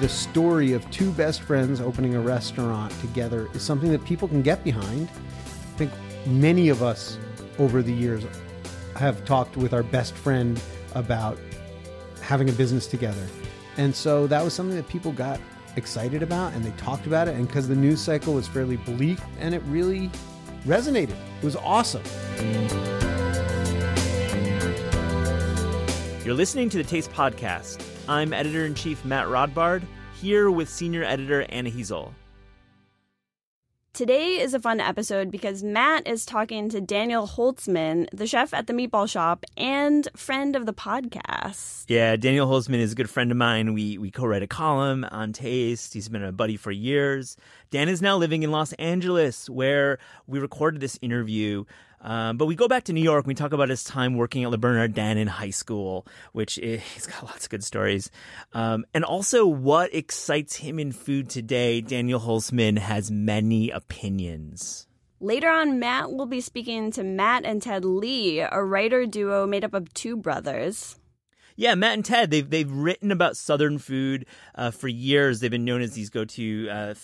the story of two best friends opening a restaurant together is something that people can get behind. I think many of us over the years have talked with our best friend about having a business together. And so that was something that people got excited about and they talked about it. And because the news cycle was fairly bleak and it really resonated, it was awesome. You're listening to the Taste Podcast. I'm editor in chief Matt Rodbard, here with senior editor Anna Hezel. Today is a fun episode because Matt is talking to Daniel Holzman, the chef at the Meatball Shop and friend of the podcast. Yeah, Daniel Holzman is a good friend of mine. We we co-write a column on taste. He's been a buddy for years. Dan is now living in Los Angeles, where we recorded this interview. Um, but we go back to New York. We talk about his time working at Le Bernardin in high school, which is, he's got lots of good stories. Um, and also what excites him in food today. Daniel Holzman has many opinions. Later on, Matt will be speaking to Matt and Ted Lee, a writer duo made up of two brothers. Yeah, Matt and Ted, they've they've written about Southern food uh, for years. They've been known as these go-to uh,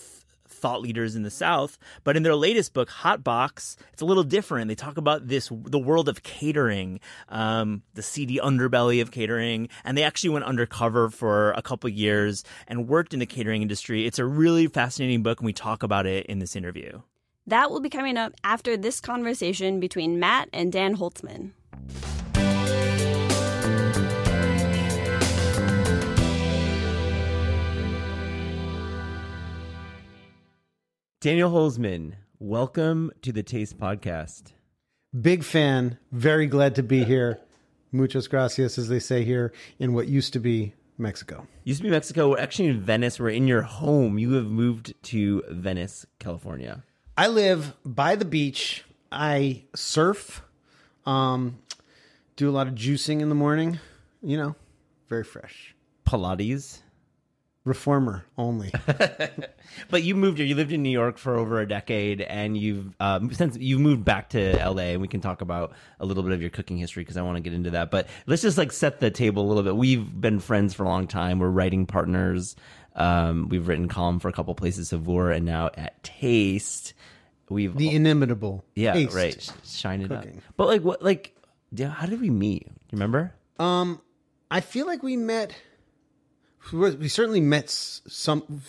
thought leaders in the South. But in their latest book, Hot Box, it's a little different. They talk about this, the world of catering, um, the seedy underbelly of catering. And they actually went undercover for a couple years and worked in the catering industry. It's a really fascinating book, and we talk about it in this interview. That will be coming up after this conversation between Matt and Dan Holzman. Daniel Holzman, welcome to the Taste Podcast. Big fan. Very glad to be here. Muchas gracias, as they say here in what used to be Mexico. Used to be Mexico. We're actually in Venice. We're in your home. You have moved to Venice, California. I live by the beach. I surf, um, do a lot of juicing in the morning. You know, very fresh. Pilates. Reformer only. but you moved here. You lived in New York for over a decade, and you've um, since you moved back to LA, and we can talk about a little bit of your cooking history because I want to get into that. But let's just like set the table a little bit. We've been friends for a long time. We're writing partners. Um, we've written column for a couple places, Saveur, and now at Taste. We've the inimitable. Yeah, taste right. Shine it cooking. up. But like, what? Like, how did we meet? You remember? Um, I feel like we met. We certainly met some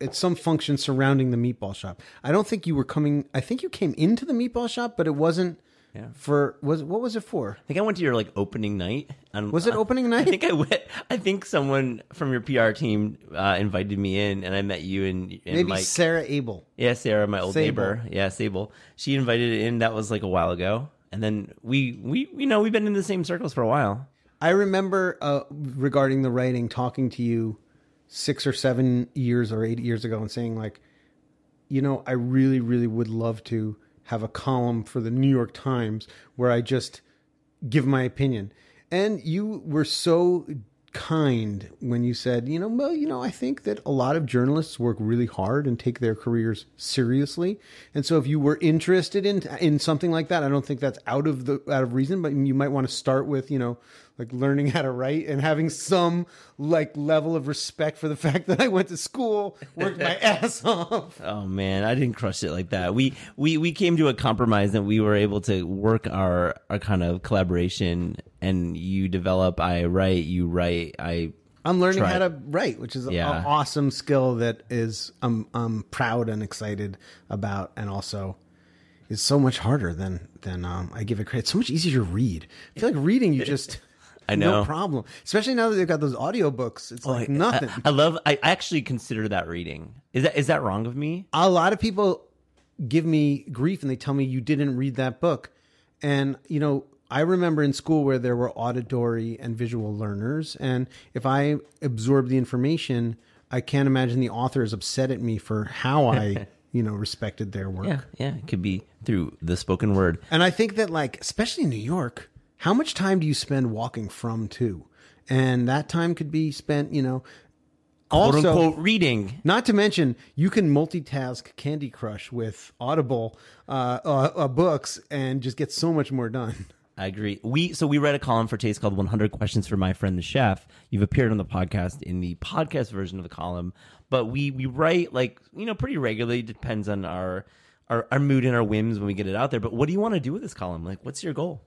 at some function surrounding the meatball shop. I don't think you were coming. I think you came into the meatball shop, but it wasn't. Yeah. For was what was it for? I think I went to your like opening night. And, Was it opening night? I think I went. I think someone from your PR team uh, invited me in, and I met you and, and Maybe Mike. Sarah Abel. Yeah, Sarah, my old Sable. neighbor. Yeah, Sable. She invited it in. That was like a while ago, and then we we you know we've been in the same circles for a while. I remember uh, regarding the writing, talking to you six or seven years or eight years ago, and saying like, you know, I really, really would love to have a column for the New York Times where I just give my opinion. And you were so kind when you said, you know, well, you know, I think that a lot of journalists work really hard and take their careers seriously. And so if you were interested in in something like that, I don't think that's out of the out of reason, but you might want to start with, you know, like learning how to write and having some like level of respect for the fact that I went to school, worked my ass off. Oh man, I didn't crush it like that. We we we came to a compromise and we were able to work our our kind of collaboration. And you develop, I write, you write, I. I'm learning Try. how to write, which is an Yeah. awesome skill that is I'm I'm proud and excited about, and also is so much harder than than um, I give it credit. It's so much easier to read. I feel like reading you just I know. no problem, especially now that they've got those audiobooks. It's oh, like I- nothing. I, I love. I actually consider that reading. Is that is that wrong of me? a lot of people give me grief and they tell me you didn't read that book. And, you know, I remember in school where there were auditory and visual learners. And if I absorb the information, I can't imagine the author is upset at me for how I, you know, respected their work. Yeah, yeah. It could be through the spoken word. And I think that, like, especially in New York, how much time do you spend walking from to? And that time could be spent, you know, Quote also, unquote reading. Not to mention, you can multitask Candy Crush with Audible uh, uh, uh, books and just get so much more done. I agree. We so we read a column for Taste called 100 Questions for My Friend the Chef. You've appeared on the podcast in the podcast version of the column, but we we write like you know pretty regularly. Depends on our our, our mood and our whims when we get it out there. But what do you want to do with this column? Like, what's your goal?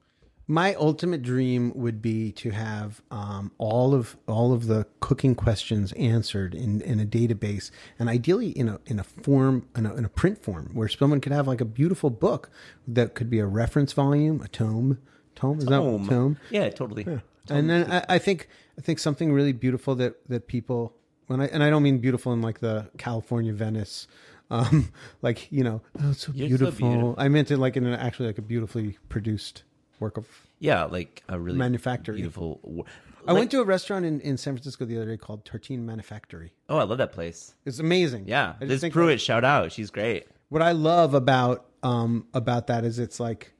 My ultimate dream would be to have um, all of all of the cooking questions answered in, in a database, and ideally in a in a form in a, in a print form where someone could have like a beautiful book that could be a reference volume, a tome. Tome is that Tome. tome? Yeah, totally. and then I, I think I think something really beautiful that that people when I and I don't mean beautiful in like the California Venice, um, like you know, oh, it's so You're so beautiful. beautiful. I meant it like in an, actually like a beautifully produced work of. Yeah, like a really Manufacturing. beautiful. wo- I went to a restaurant in, in San Francisco the other day called Tartine Manufactory. Oh, I love that place. It's amazing. Yeah, Liz Pruitt, shout out. She's great. what I love about um about that is it's like,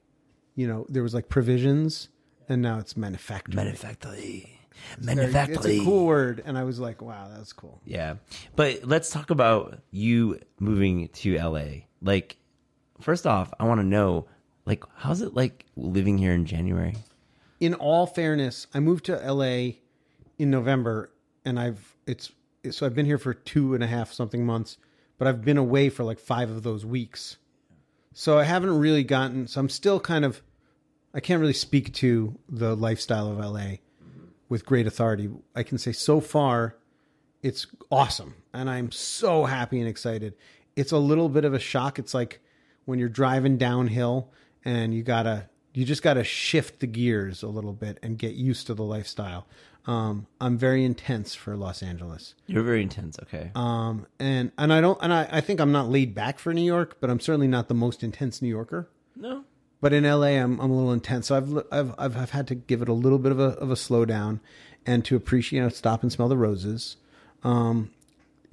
you know, there was like provisions, and now it's manufacturing. Manufactory. It's a cool word, and I was like, wow, that's cool. Yeah. But let's talk about you moving to LA. Like, first off, I want to know, like, how's it like living here in January? in all fairness, I moved to LA in November, and I've it's so I've been here for two and a half something months, but I've been away for like five of those weeks. So I haven't really gotten. So I'm still kind of. I can't really speak to the lifestyle of LA with great authority. I can say so far, it's awesome, and I'm so happy and excited. It's a little bit of a shock. It's like when you're driving downhill and you gotta you just gotta shift the gears a little bit and get used to the lifestyle. Um, I'm very intense for Los Angeles. You're very intense. Okay. Um, and and I don't and I, I think I'm not laid back for New York, but I'm certainly not the most intense New Yorker. no. But in LA, I'm I'm a little intense, so I've I've I've, I've had to give it a little bit of a of a slowdown, and to appreciate, you know, stop and smell the roses. Um,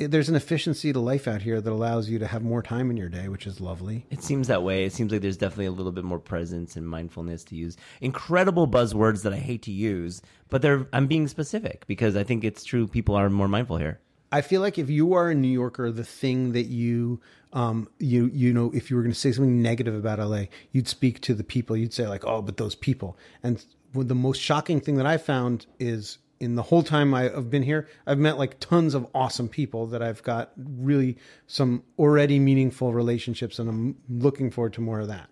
there's an efficiency to life out here that allows you to have more time in your day, which is lovely. It seems that way. It seems like there's definitely a little bit more presence and mindfulness to use. Incredible buzzwords that I hate to use, but they're I'm being specific because I think it's true. People are more mindful here. I feel like if you are a New Yorker, the thing that you, um, you, you know, if you were going to say something negative about LA, you'd speak to the people. You'd say like, "Oh, but those people." And the most shocking thing that I found is in the whole time I've been here, I've met like tons of awesome people that I've got really some already meaningful relationships, and I'm looking forward to more of that.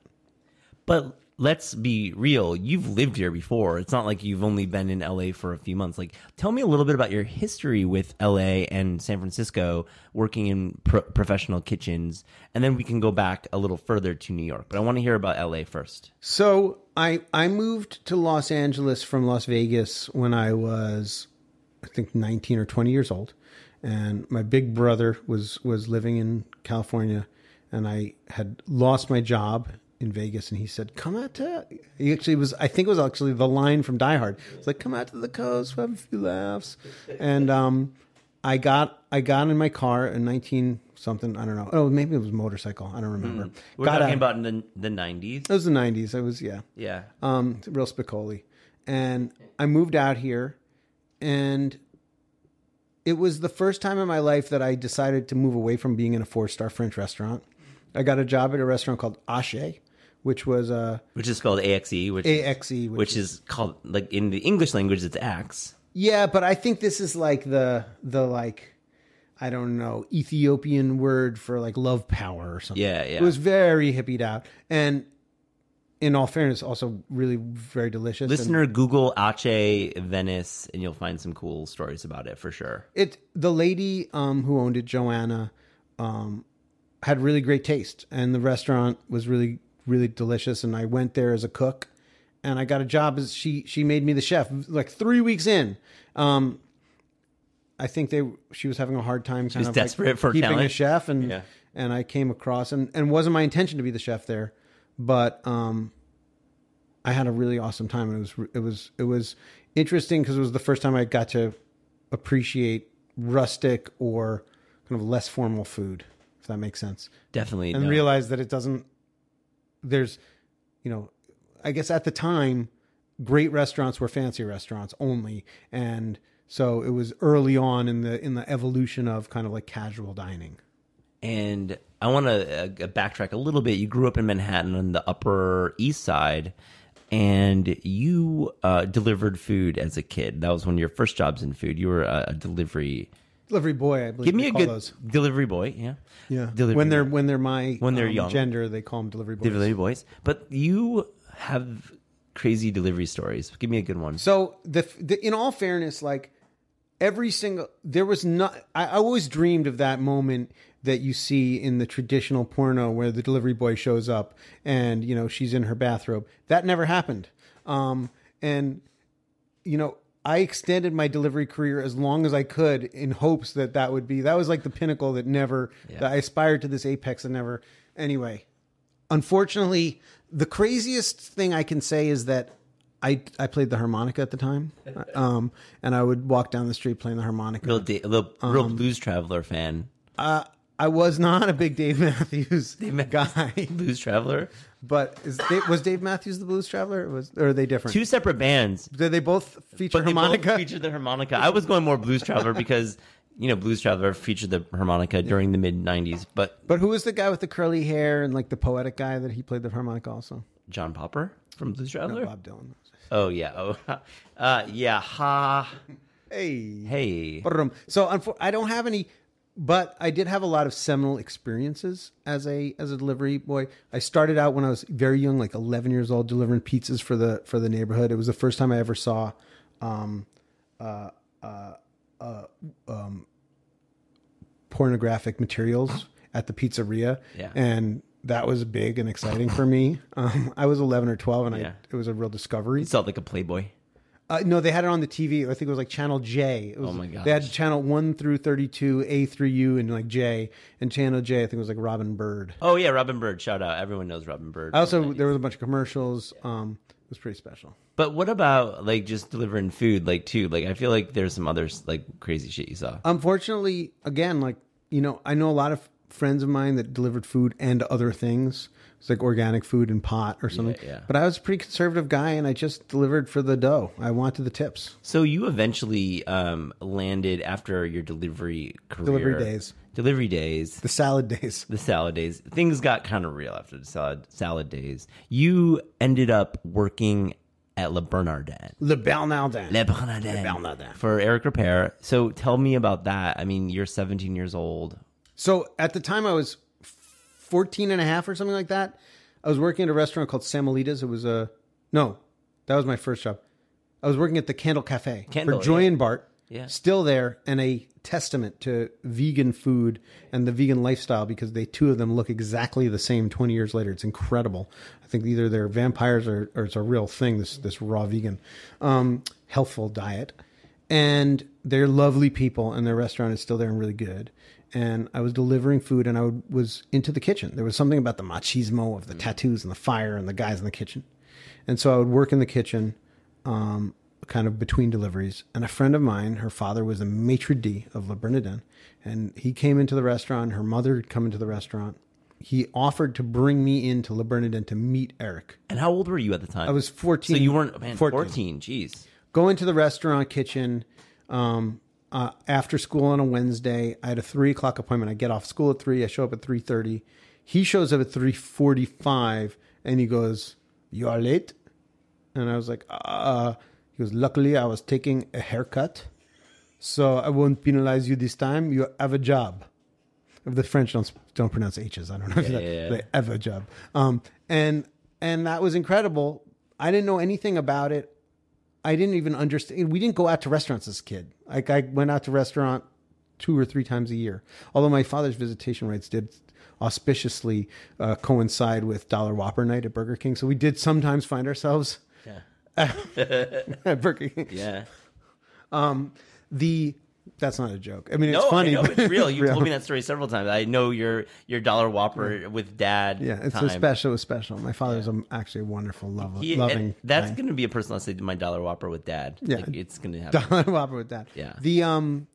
But let's be real. You've lived here before. It's not like you've only been in LA for a few months. Like, tell me a little bit about your history with LA and San Francisco, working in pro- professional kitchens, and then we can go back a little further to New York. But I want to hear about LA first. So I I moved to Los Angeles from Las Vegas when I was I think 19 or 20 years old and my big brother was was living in California and I had lost my job in Vegas and he said come out to he actually was I think it was actually the line from Die Hard it's like come out to the coast have a few laughs and um I got I got in my car in 19 something I don't know oh maybe it was motorcycle I don't remember We're got talking out. about in the, the 90s. it was the 90s I was yeah Yeah. um, real Spicoli. And I moved out here, and it was the first time in my life that I decided to move away from being in a four star French restaurant. I got a job at a restaurant called Axe, which was uh, Which is called AXE, which, AXE, which, which is called, like, in the English language, it's axe. yeah, but I think this is like the the like I don't know Ethiopian word for like love power or something. Yeah, yeah. It was very hippied out, and in all fairness, also really very delicious. and- Listener, Google Axe Venice, and you'll find some cool stories about it for sure. it the lady um, who owned it, Joanna, um, had really great taste, and the restaurant was really really delicious. And I went there as a cook, and I got a job as she she made me the chef like three weeks in. Um, I think they she was having a hard time kind was of desperate like for keeping a chef, and Yeah. and I came across and and it wasn't my intention to be the chef there, but um, I had a really awesome time. and It was it was it was interesting because it was the first time I got to appreciate rustic or kind of less formal food, if that makes sense, Definitely. and no. realize that it doesn't. There's, you know, I guess at the time, great restaurants were fancy restaurants only, and so it was early on in the in the evolution of kind of like casual dining. And I want to uh, backtrack a little bit. You grew up in Manhattan on the Upper East Side. and you uh, delivered food as a kid. That was one of your first jobs in food. You were a, a delivery. Delivery boy, I believe. Give me they a call good those. delivery boy. Yeah, Yeah, Delivery when they're boy. when they're my When they're um, young. gender, they call them delivery boys. delivery boys. But you have crazy delivery stories. Give me a good one. So the, the in all fairness, like every single there was not. I, I always dreamed of that moment that you see in the traditional porno where the delivery boy shows up and you know she's in her bathrobe. That never happened. Um, and you know. I extended my delivery career as long as I could in hopes that that would be that was like the pinnacle that never that I aspired to this apex and never anyway unfortunately, the craziest thing I can say is that I I played the harmonica at the time, um, and I would walk down the street playing the harmonica. Real, da- real, real Um, blues traveler fan. Uh, I was not a big Dave Matthews Dave Matthews, guy, Blues traveler. but is was Dave Matthews the Blues Traveler? Or was or are they different? Two separate bands. Did they both feature But they harmonica? both featured the harmonica. I was going more blues traveler because you know blues traveler featured the harmonica during the mid '90s. But but who was the guy with the curly hair and like the poetic guy that he played the harmonica also? John Popper from Blues No, Traveler. Bob Dylan. Oh yeah. Oh, uh, yeah. Ha. Hey, Hey. So I don't have any, but I did have a lot of seminal experiences as a as a delivery boy. I started out when I was very young, like 11 years old, delivering pizzas for the for the neighborhood. It was the first time I ever saw um, uh, uh, uh, um, pornographic materials at the pizzeria, Yeah. and that was big and exciting for me. Um, I was 11 or 12, and Yeah. I, it was a real discovery. It felt like a Playboy. Uh, no, they had it on the TV. I think it was like Channel J. It was, Oh my god! They had. Channel One through Thirty-two, A through U, and like J. And Channel J, I think it was like Robin Byrd. Oh yeah, Robin Byrd. Shout out. Everyone knows Robin Byrd. I also there was a bunch of commercials. Um, it was pretty special. But what about like just delivering food, like too? Like I feel like there's some other like crazy shit you saw. Unfortunately, again, like you know, I know a lot of friends of mine that delivered food and other things. It's like organic food and pot or something. yeah. But I was a pretty conservative guy, and I just delivered for the dough. I wanted the tips. So you eventually um, landed after your delivery career. Delivery days. Delivery days. The salad days. The salad days. Things got kind of real after the salad salad days. You ended up working at Le Bernardin. Le Bernardin. Le Bernardin. Le Bernardin. For Eric Ripert. So tell me about that. I mean, you're 17 years old. So at the time I was 14 and a half or something like that. I was working at a restaurant called Samuelitas. It was a, no, that was my first job. I was working at the Candle Cafe Candle, for Joy yeah. and Bart. Yeah. Still there and a testament to vegan food and the vegan lifestyle because they two of them look exactly the same 20 years later. It's incredible. I think either they're vampires or, or it's a real thing, this, this raw vegan, um, healthful diet and they're lovely people and their restaurant is still there and really good and i was delivering food and i would, was into the kitchen there was something about the machismo of the tattoos and the fire and the guys in the kitchen and so i would work in the kitchen um, kind of between deliveries and a friend of mine her father was the maitre d of le bernardin and he came into the restaurant her mother had come into the restaurant he offered to bring me into le bernardin to meet eric And how old were you at the time? i was 14 So you weren't man, 14. 14. Jeez. go into the restaurant kitchen um, uh, after school on a Wednesday. I had a three o'clock appointment. I get off school at three. I show up at three thirty. He shows up at three forty-five, and he goes, "You are late." And I was like, "Uh." He goes, "Luckily, I was taking a haircut, so I won't penalize you this time. You have a job." If The French don't don't pronounce H's. I don't know if Yeah, that, yeah, yeah. they have a job. Um, and and that was incredible. I didn't know anything about it. I didn't even understand. We didn't go out to restaurants as a kid. Like I went out to restaurant two or three times a year. Although my father's visitation rights did auspiciously uh, coincide with Dollar Whopper night at Burger King, so we did sometimes find ourselves at Burger King. Yeah. Um, The that's not a joke. I mean, it's no, funny. Know it's real. You told me that story several times. I know your your dollar whopper with dad. Yeah, it's time. a special. It was special. My father's a, actually a wonderful, love, He- loving. that's going to be a person I'll say my dollar whopper with dad. Yeah. Like, it's going to happen. Dollar Whopper with that. Yeah. The um,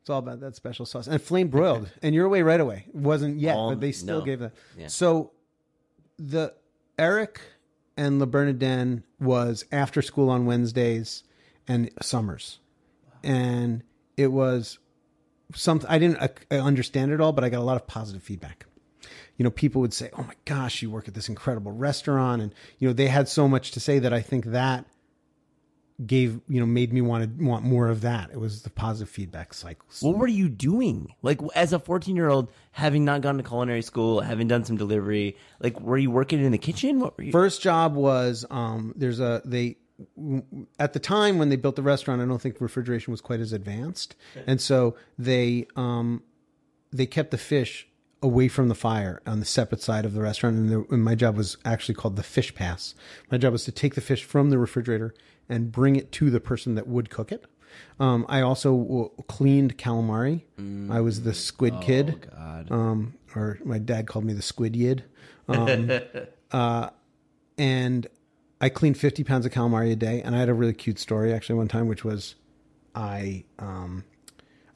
it's all about that special sauce and flame broiled. and you're away right away. It wasn't yet, but they still no. gave that. Yeah. So, the Eric and Le Bernardin was after school on Wednesdays and summers, and it was something I didn't uh, understand it all, but I got a lot of positive feedback. you know, people would say, "Oh my gosh, you work at this incredible restaurant," and you know, they had so much to say that I think that gave you know made me want to want more of that. It was the positive feedback cycles. What were you doing? Like as a 14 year old, having not gone to culinary school, having done some delivery, like were you working in the kitchen? What were you? First job was um, there's a they at the time when they built the restaurant. I don't think refrigeration was quite as advanced, and so they um, they kept the fish away from the fire on the separate side of the restaurant. And, the, and my job was actually called the fish pass. My job was to take the fish from the refrigerator and bring it to the person that would cook it. Um, I also w- cleaned calamari. I was the squid kid. God. Um, or my dad called me the squid yid. Um, uh, and I cleaned 50 pounds of calamari a day. And I had a really cute story actually one time, which was I, um,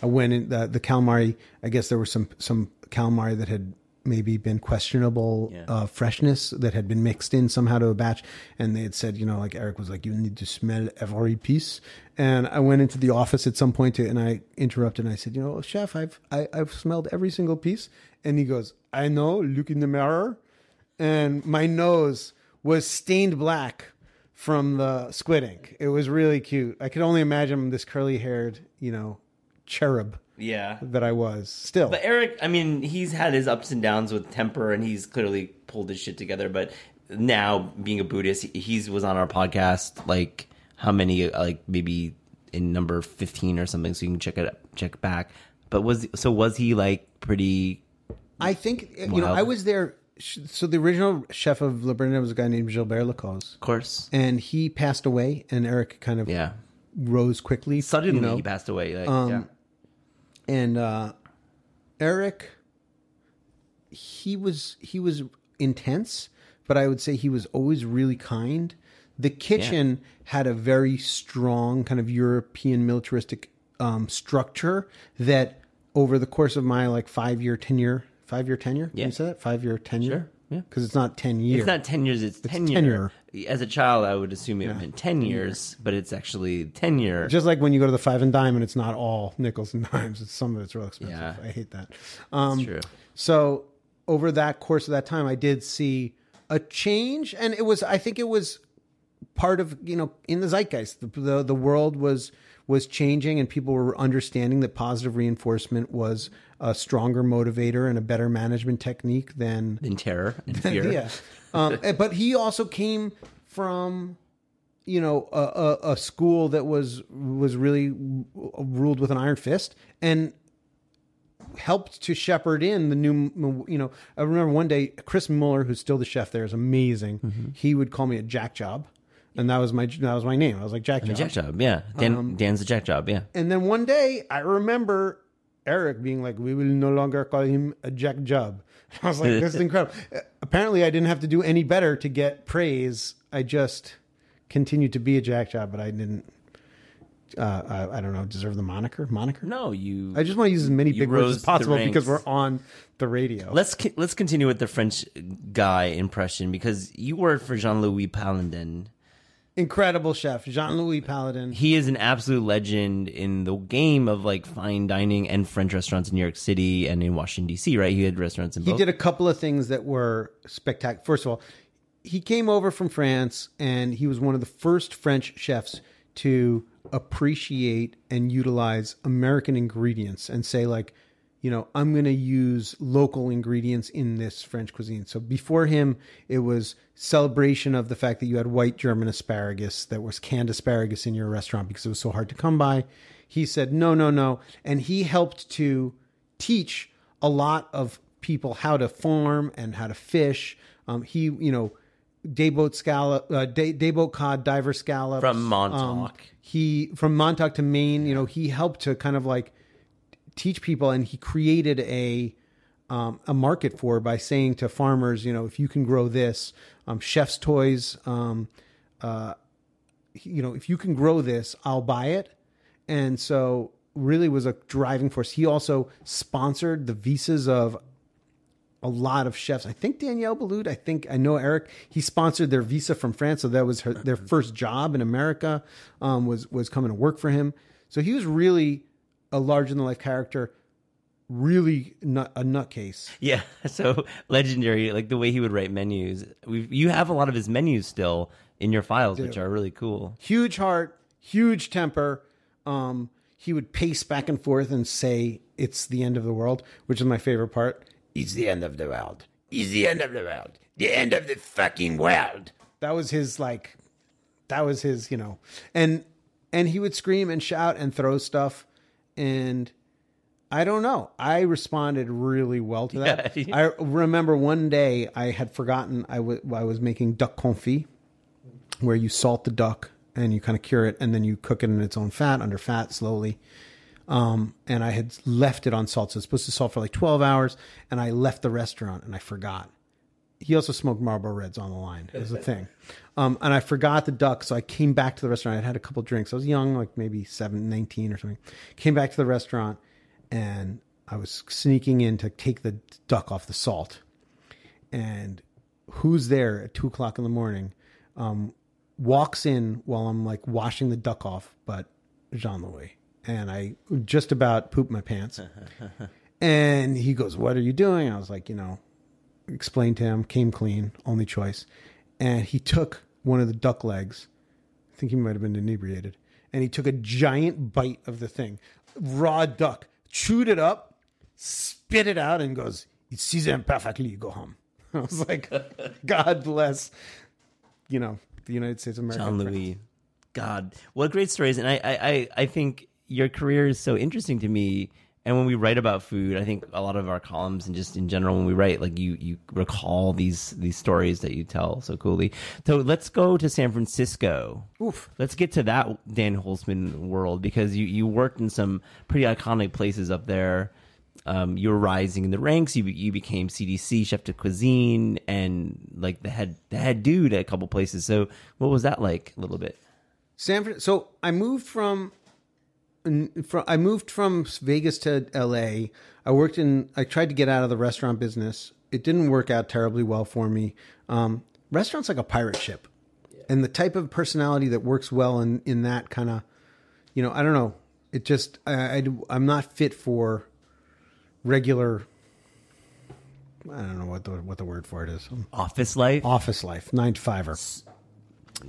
I went in the, the calamari. I guess there was some, some calamari that had maybe been questionable Yeah. uh, freshness that had been mixed in somehow to a batch. And they had said, you know, like Eric was like, you need to smell every piece. And I went into the office at some point to, and I interrupted and I said, you know, chef, I've, I, I've smelled every single piece. And he goes, I know, look in the mirror. And my nose was stained black from the squid ink. It was really cute. I could only imagine this curly haired, you know, cherub yeah. that I was still. But Eric, I mean, he's had his ups and downs with temper, and he's clearly pulled his shit together. But now, being a Buddhist, he he's was on our podcast. Like how many? Like maybe in number fifteen or something. So you can check it check back. But was so was he like pretty? I think you know I was there. So the original chef of Le Bernardin was a guy named Gilbert Le Coze, Of course. and he passed away. And Eric kind of Yeah. rose quickly, Suddenly you know? he passed away. Like, Um, yeah. and uh, Eric, he was he was intense, but I would say he was always really kind. The kitchen had a very strong kind of European militaristic um, structure that over the course of my like five year tenure, five year tenure, Can Yeah. you say that five year tenure, Sure, yeah. because it's not ten years. It's not ten years. It's, tenure. tenure. As a child, I would assume it would have been ten years, but it's actually tenure. Just like when you go to the five and dime and it's not all nickels and dimes. It's some of it's real expensive. Yeah. I hate that. Um, true. So over that course of that time, I did see a change, and it was I think it was part of you know in the zeitgeist. The the, the world was was changing, and people were understanding that positive reinforcement was a stronger motivator and a better management technique than in terror and fear. yeah. Um, eh, but he also came from, you know, a, a, a school that was was really ruled with an iron fist and helped to shepherd in the new. You know, I remember one day Chris Muller, who's still the chef there, is amazing. Mm-hmm. He would call me a Jack Job, and that was my that was my name. I was like Jack Job. jack job, yeah. Dan, Um, Dan's the jack job, yeah. And then one day, I remember Eric being like, "We will no longer call him a Jack Job." I was like, "This is incredible." Uh, Apparently, I didn't have to do any better to get praise. I just continued to be a Jack Job, but I didn't. Uh, I, I don't know. Deserve the moniker? Moniker? No, you. I just want to use as many big words as possible because we're on the radio. let's let's continue with the French guy impression because you worked for Jean Louis Palladin. Incredible chef Jean Louis Palladin. He is an absolute legend in the game of like fine dining and French restaurants in New York City and in Washington D.C. Right? He had restaurants in He both. did a couple of things that were spectacular. First of all, he came over from France and he was one of the first French chefs to appreciate and utilize American ingredients and say, like, you know, I'm going to use local ingredients in this French cuisine. So before him, it was celebration of the fact that you had white German asparagus that was canned asparagus in your restaurant because it was so hard to come by. He said, no, no, no. And he helped to teach a lot of people how to farm and how to fish. Um, he, you know, dayboat scallop, uh, day, dayboat cod, diver scallops From Um, Montauk. he from Montauk to Maine. You know, he helped to kind of like teach people, and he created a um, a market for by saying to farmers, you know, if you can grow this, um, chef's toys, um, uh, you know, if you can grow this, I'll buy it. And so, really, was a driving force. He also sponsored the visas of a lot of chefs. I think Daniel Boulud, I think I know Eric. He sponsored their visa from France, so that was her, their first job in America. Um, was was coming to work for him. So he was really a larger than life character. really nut, a nutcase. Yeah, so legendary, like the way he would write menus. we you have a lot of his menus still in your files, which are really cool. Huge heart, huge temper. Um, he would pace back and forth and say, "It's the end of the world," which is my favorite part. It's the end of the world. It's the end of the world. The end of the fucking world. That was his like, that was his, you know, and and he would scream and shout and throw stuff, and I don't know. I responded really well to that. Yeah. I remember one day I had forgotten I was making duck confit, where you salt the duck and you kind of cure it, and then you cook it in its own fat under fat slowly. Um, and I had left it on salt. So it's supposed to salt for like 12 hours. And I left the restaurant and I forgot. He also smoked Marlboro Reds on the line as a thing. Um, and I forgot the duck. So I came back to the restaurant. I'd had a couple drinks. I was young, like maybe seven, 19 or something. Came back to the restaurant and I was sneaking in to take the duck off the salt. And who's there at two o'clock in the morning? Um, walks in while I'm like washing the duck off, but Jean Louis. And I just about pooped my pants. and he goes, What are you doing? I was like, You know, explained to him, came clean, only choice. And he took one of the duck legs. I think he might have been inebriated. And he took a giant bite of the thing, raw duck, chewed it up, spit it out, and goes, It's seasoned perfectly. Go home. I was like, God bless, you know, the United States of America. John Louis. God, what great stories! And I, I- I think your career is so interesting to me. And when we write about food, I think a lot of our columns and just in general, when we write, like you, you recall these these stories that you tell so coolly. So let's go to San Francisco. Oof. Let's get to that Dan Holzman world because you you worked in some pretty iconic places up there. Um, you were rising in the ranks. You you became CDC chef de cuisine and like the head the head dude at a couple places. So what was that like a little bit? San Fran- so I moved from, from I moved from Vegas to LA. I worked in I tried to get out of the restaurant business. It didn't work out terribly well for me. Um, restaurants like a pirate ship. And the type of personality that works well in in that kind of you know, I don't know. It just I, I I'm not fit for regular I don't know what the what the word for it is. Office life. Office life, 9 to 5er.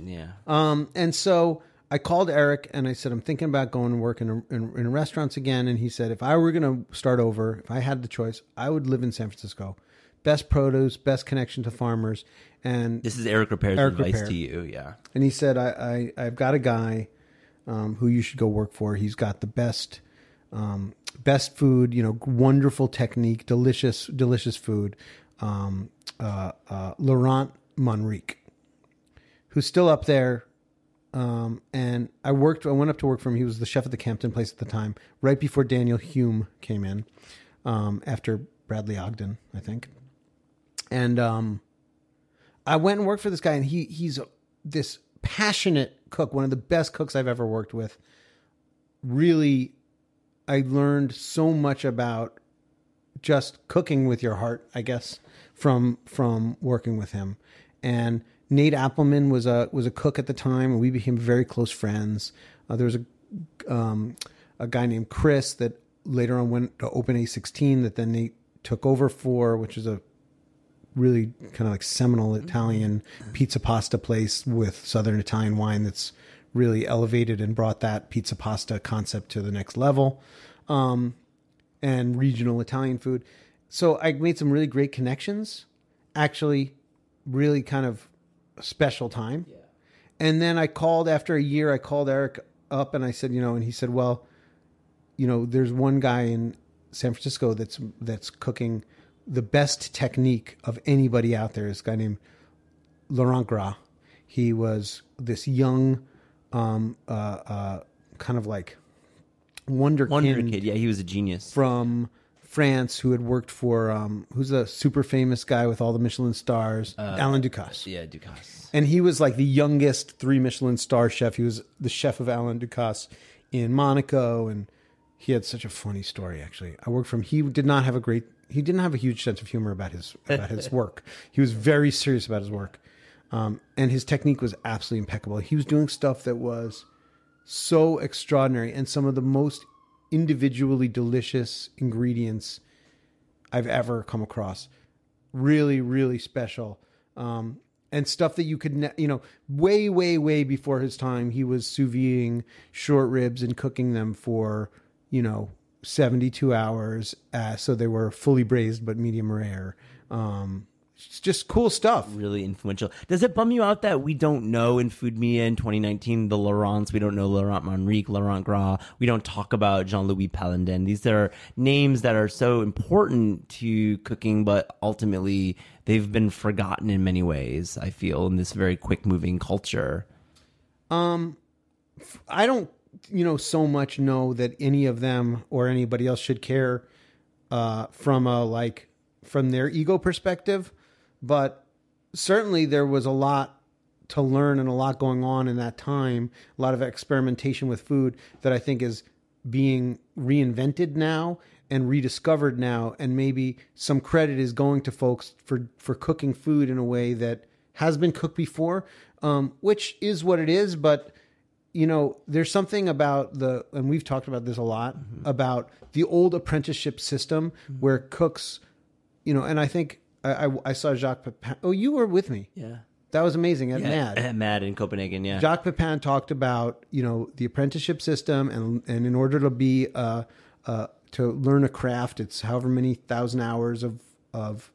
Yeah. Um, and so I called Eric and I said, I'm thinking about going and work in, in, in restaurants again. And he said, if I were going to start over, if I had the choice, I would live in San Francisco. Best produce, best connection to farmers. And This is Eric Ripert's Eric advice Ripert. to you. Yeah. and he said, I, I, I've got a guy um, who you should go work for. He's got the best, um, best food, you know, wonderful technique, delicious, delicious food. Um, uh, uh, Laurent Monrique, who's still up there. Um, and I worked, I went up to work for him. He was the chef at the Campton place at the time, right before Daniel Humm came in, um, after Bradley Ogden, I think. And, um, I went and worked for this guy, and he he's this passionate cook, one of the best cooks I've ever worked with. Really, I learned so much about just cooking with your heart, I guess, from from working with him. And Nate Appleman was a was a cook at the time, and we became very close friends. Uh, there was a um, a guy named Chris that later on went to Open A16 that then Nate took over for, which is a really kind of like seminal Italian pizza pasta place with Southern Italian wine that's really elevated and brought that pizza pasta concept to the next level. Um, and regional Italian food. So I made some really great connections. Actually, really kind of special time. And then I called after a year. I called Eric up and I said, you know, and he said, well, you know, there's one guy in San Francisco that's that's cooking the best technique of anybody out there. This guy named Laurent Gras. He was this young, um, uh, uh, kind of like wonder, Wonder Kid. Yeah, he was a genius. from France who had worked for um, who's a super famous guy with all the Michelin stars, Alain Ducasse. yeah, Ducasse. And he was like the youngest three Michelin star chef. He was the chef of Alain Ducasse in Monaco, and he had such a funny story. Actually, I worked from. He did not have a great. He didn't have a huge sense of humor about his about his work. He was very serious about his work, um, and his technique was absolutely impeccable. He was doing stuff that was so extraordinary and some of the most individually delicious ingredients I've ever come across. Really, really special. Um, and stuff that you could, ne- you know, way, way, way before his time, he was sous videing short ribs and cooking them for, you know, 72 hours. Uh, so they were fully braised but medium rare. Um, it's just cool stuff. really influential. Does it bum you out that we don't know in food media in 2019 the Laurents? We don't know Laurent Manrique, Laurent Gras. We don't talk about Jean Louis Palladin. These are names that are so important to cooking, but ultimately they've been forgotten in many ways. I feel in this very quick moving culture. Um, I don't, you know, so much know that any of them or anybody else should care uh, from a like from their ego perspective, but certainly there was a lot to learn and a lot going on in that time. A lot of experimentation with food that I think is being reinvented now and rediscovered now, and maybe some credit is going to folks for for cooking food in a way that has been cooked before, um, which is what it is, but you know, there's something about the, and we've talked about this a lot about the old apprenticeship system where cooks, you know, and I think I, I, I saw Jacques Pepin. Oh, you were with me. Yeah. That was amazing at Mad. Mad. Mad in Copenhagen, yeah. Jacques Pepin talked about you know the apprenticeship system, and and in order to be uh, uh, to learn a craft, it's however many thousand hours of of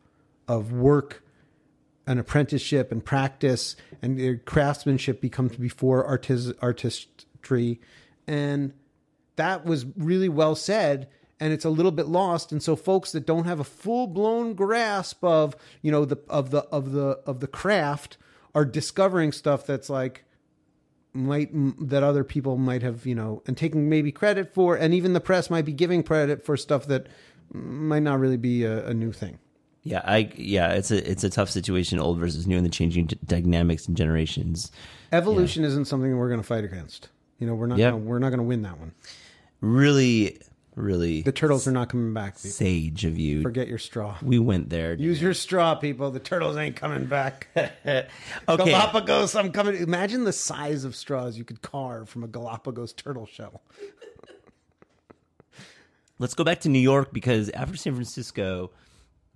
of work, an apprenticeship and practice, and your craftsmanship becomes before artis- artistry, and that was really well said and it's a little bit lost. And so folks that don't have a full-blown grasp of you know the of the of the of the craft are discovering stuff that's like might that other people might have you know and taking maybe credit for and even the press might be giving credit for stuff that might not really be a, a new thing. Yeah, I yeah, it's a it's a tough situation, old versus new, and the changing d- dynamics and generations. evolution isn't something we're going to fight against. You know we're not Yeah. gonna, we're not going to win that one. Really, really the turtles are not coming back sage of you. forget your straw We went there. use your straw people the turtles ain't coming back okay. Galapagos, I'm coming. Imagine the size of straws you could carve from a Galapagos turtle shell. Let's go back to New York because after San Francisco,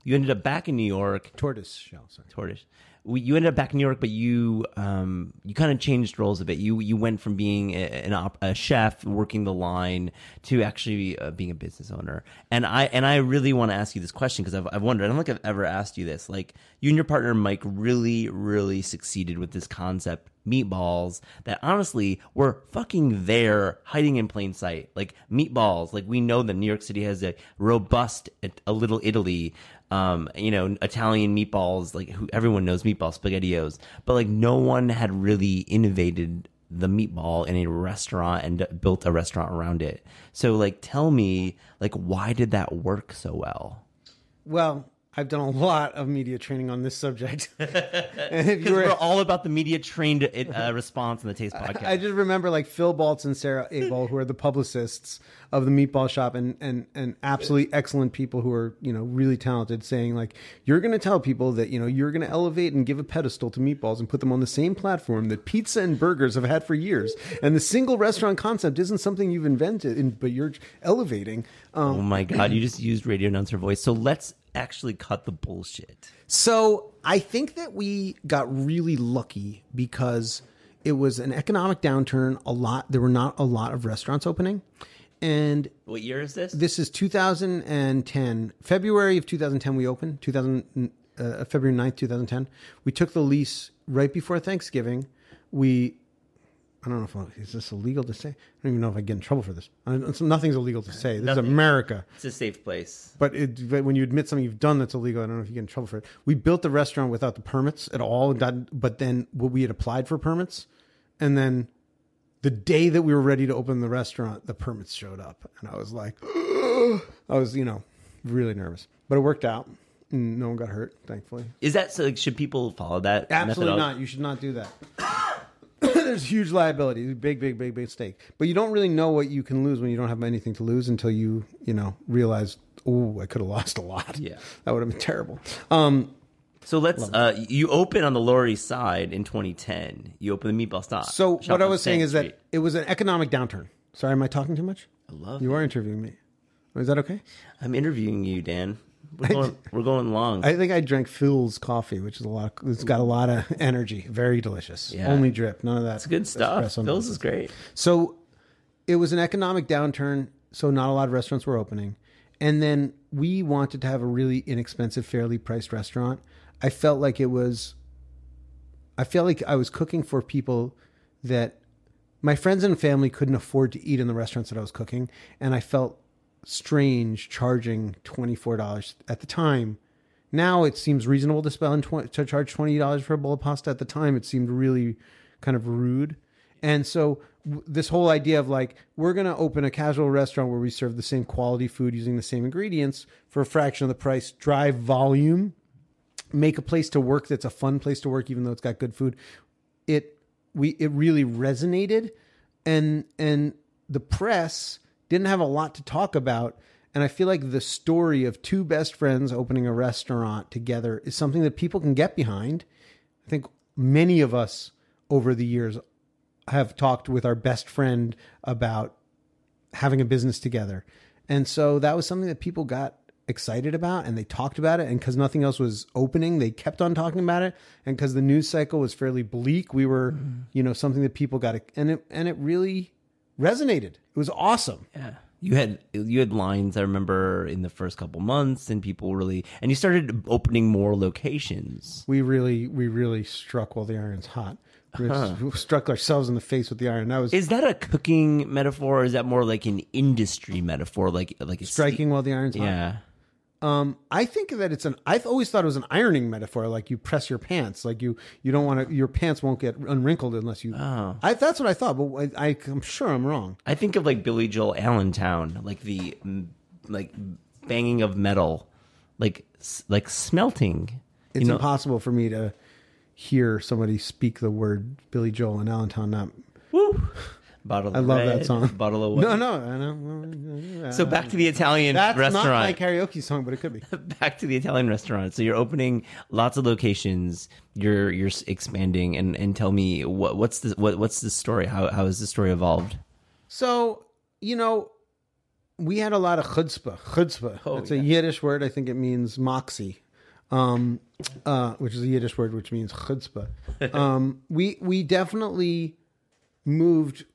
you ended up back in New York. Tortoise shell, sorry. Tortoise. You ended up back in New York, but you um, you kind of changed roles a bit. You you went from being a, an op, a chef working the line to actually uh, being a business owner. And I and I really want to ask you this question because I've, I've wondered. I don't think I've ever asked you this. Like you and your partner Mike really really succeeded with this concept meatballs that honestly were fucking there hiding in plain sight like meatballs like we know that new york city has a robust a little italy um, you know, Italian meatballs, like who everyone knows meatballs, spaghettios, but like no one had really innovated the meatball in a restaurant and built a restaurant around it. So like, tell me, like, why did that work so well? Well, I've done a lot of media training on this subject. and if Because you we're were, all about the media trained uh, response in the Taste podcast. I just remember like Phil Baltz and Sarah Abel, who are the publicists of the Meatball Shop, and and and absolutely excellent people who are you know really talented, saying like you're going to tell people that you know you're going to elevate and give a pedestal to meatballs and put them on the same platform that pizza and burgers have had for years, and the single restaurant concept isn't something you've invented, but you're elevating. Um, oh my god, you just used radio announcer voice. So let's actually cut the bullshit. So I think that we got really lucky because it was an economic downturn. A lot there were not a lot of restaurants opening, and What year is this? this is 2010 February of 2010. We opened 2000 uh, February 9th 2010. We took the lease right before Thanksgiving. We I don't know if is this illegal to say. I don't even know if I get in trouble for this. Nothing's illegal to say. This is America. It's a safe place. But, it, but when you admit something you've done that's illegal, I don't know if you get in trouble for it. We built the restaurant without the permits at all. Got, but then well, we had applied for permits, and then the day that we were ready to open the restaurant, the permits showed up, and I was like, I was you know really nervous, but it worked out. No one got hurt, thankfully. Is that so? Like, should people follow that? Absolutely methodology? not. You should not do that. There's huge liability, big, big, big, big stake. But you don't really know what you can lose when you don't have anything to lose until you, you know, realize, oh, I could have lost a lot. Yeah. that would have been terrible. Um, So let's. Uh, you open on the Lower East Side in 2010. You open the Meatball Stop. so shop what I was saying is that it was an economic downturn. Sorry, am I talking too much? I love. You are interviewing me. Is that okay? I'm interviewing you, Dan. We're going, we're going long. I think I drank Phil's coffee, which is a lot. It's got a lot of energy. Very delicious. Yeah. Only drip. None of that. it's good stuff. Phil's nonsense. is great. So it was an economic downturn, so not a lot of restaurants were opening. And then we wanted to have a really inexpensive, fairly priced restaurant. I felt like it was I felt like I was cooking for people that my friends and family couldn't afford to eat in the restaurants that I was cooking, and I felt strange charging $24 at the time. Now it seems reasonable to spend tw- to charge twenty dollars for a bowl of pasta. At the time, it seemed really kind of rude. And so this whole idea of like we're going to open a casual restaurant where we serve the same quality food using the same ingredients for a fraction of the price, drive volume, make a place to work that's a fun place to work even though it's got good food. It we it really resonated and and the press didn't have a lot to talk about and I feel like the story of two best friends opening a restaurant together is something that people can get behind. I think many of us over the years have talked with our best friend about having a business together. And so that was something that people got excited about and they talked about it. And because nothing else was opening, they kept on talking about it. And because the news cycle was fairly bleak, we were, mm-hmm. you know, something that people got, and it, and it really resonated. It was awesome. Yeah. You had you had lines I remember in the first couple months, and people really and you started opening more locations. We really, we really struck while the iron's hot. We uh-huh. struck ourselves in the face with the iron. That was Is that a cooking metaphor? or Is that more like an industry metaphor? Like like a striking while the iron's hot. Yeah. Um, I think that it's an. I've always thought it was an ironing metaphor. Like you press your pants, like you you don't want to. Your pants won't get unwrinkled unless you. Oh. I that's what I thought, but I, I'm sure I'm wrong. I think of like Billy Joel Allentown, like the like banging of metal, like like smelting. It's you know, impossible for me to hear somebody speak the word Billy Joel and Allentown. Not. Bottle. Of I love red, that song. Bottle of No, no, I know. So back to the Italian restaurant. That's restaurant. not my karaoke song, but it could be. back to the Italian restaurant. So you're opening lots of locations. You're you're expanding, and and tell me what what's the what what's the story? How how has the story evolved? So, you know, we had a lot of chutzpah. Chutzpah. Oh, it's a Yiddish word. I think it means moxie, um, uh, which is a Yiddish word which means chutzpah. um, we we definitely moved.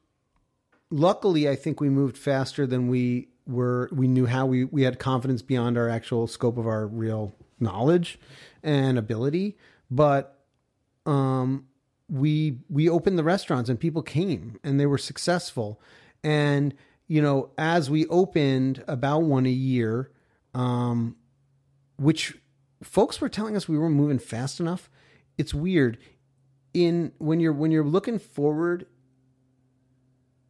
Luckily, I think we moved faster than we were. We knew how we we had confidence beyond our actual scope of our real knowledge and ability, but um, we we opened the restaurants and people came and they were successful and you know as we opened about one a year um which folks were telling us we weren't moving fast enough it's weird in when you're when you're looking forward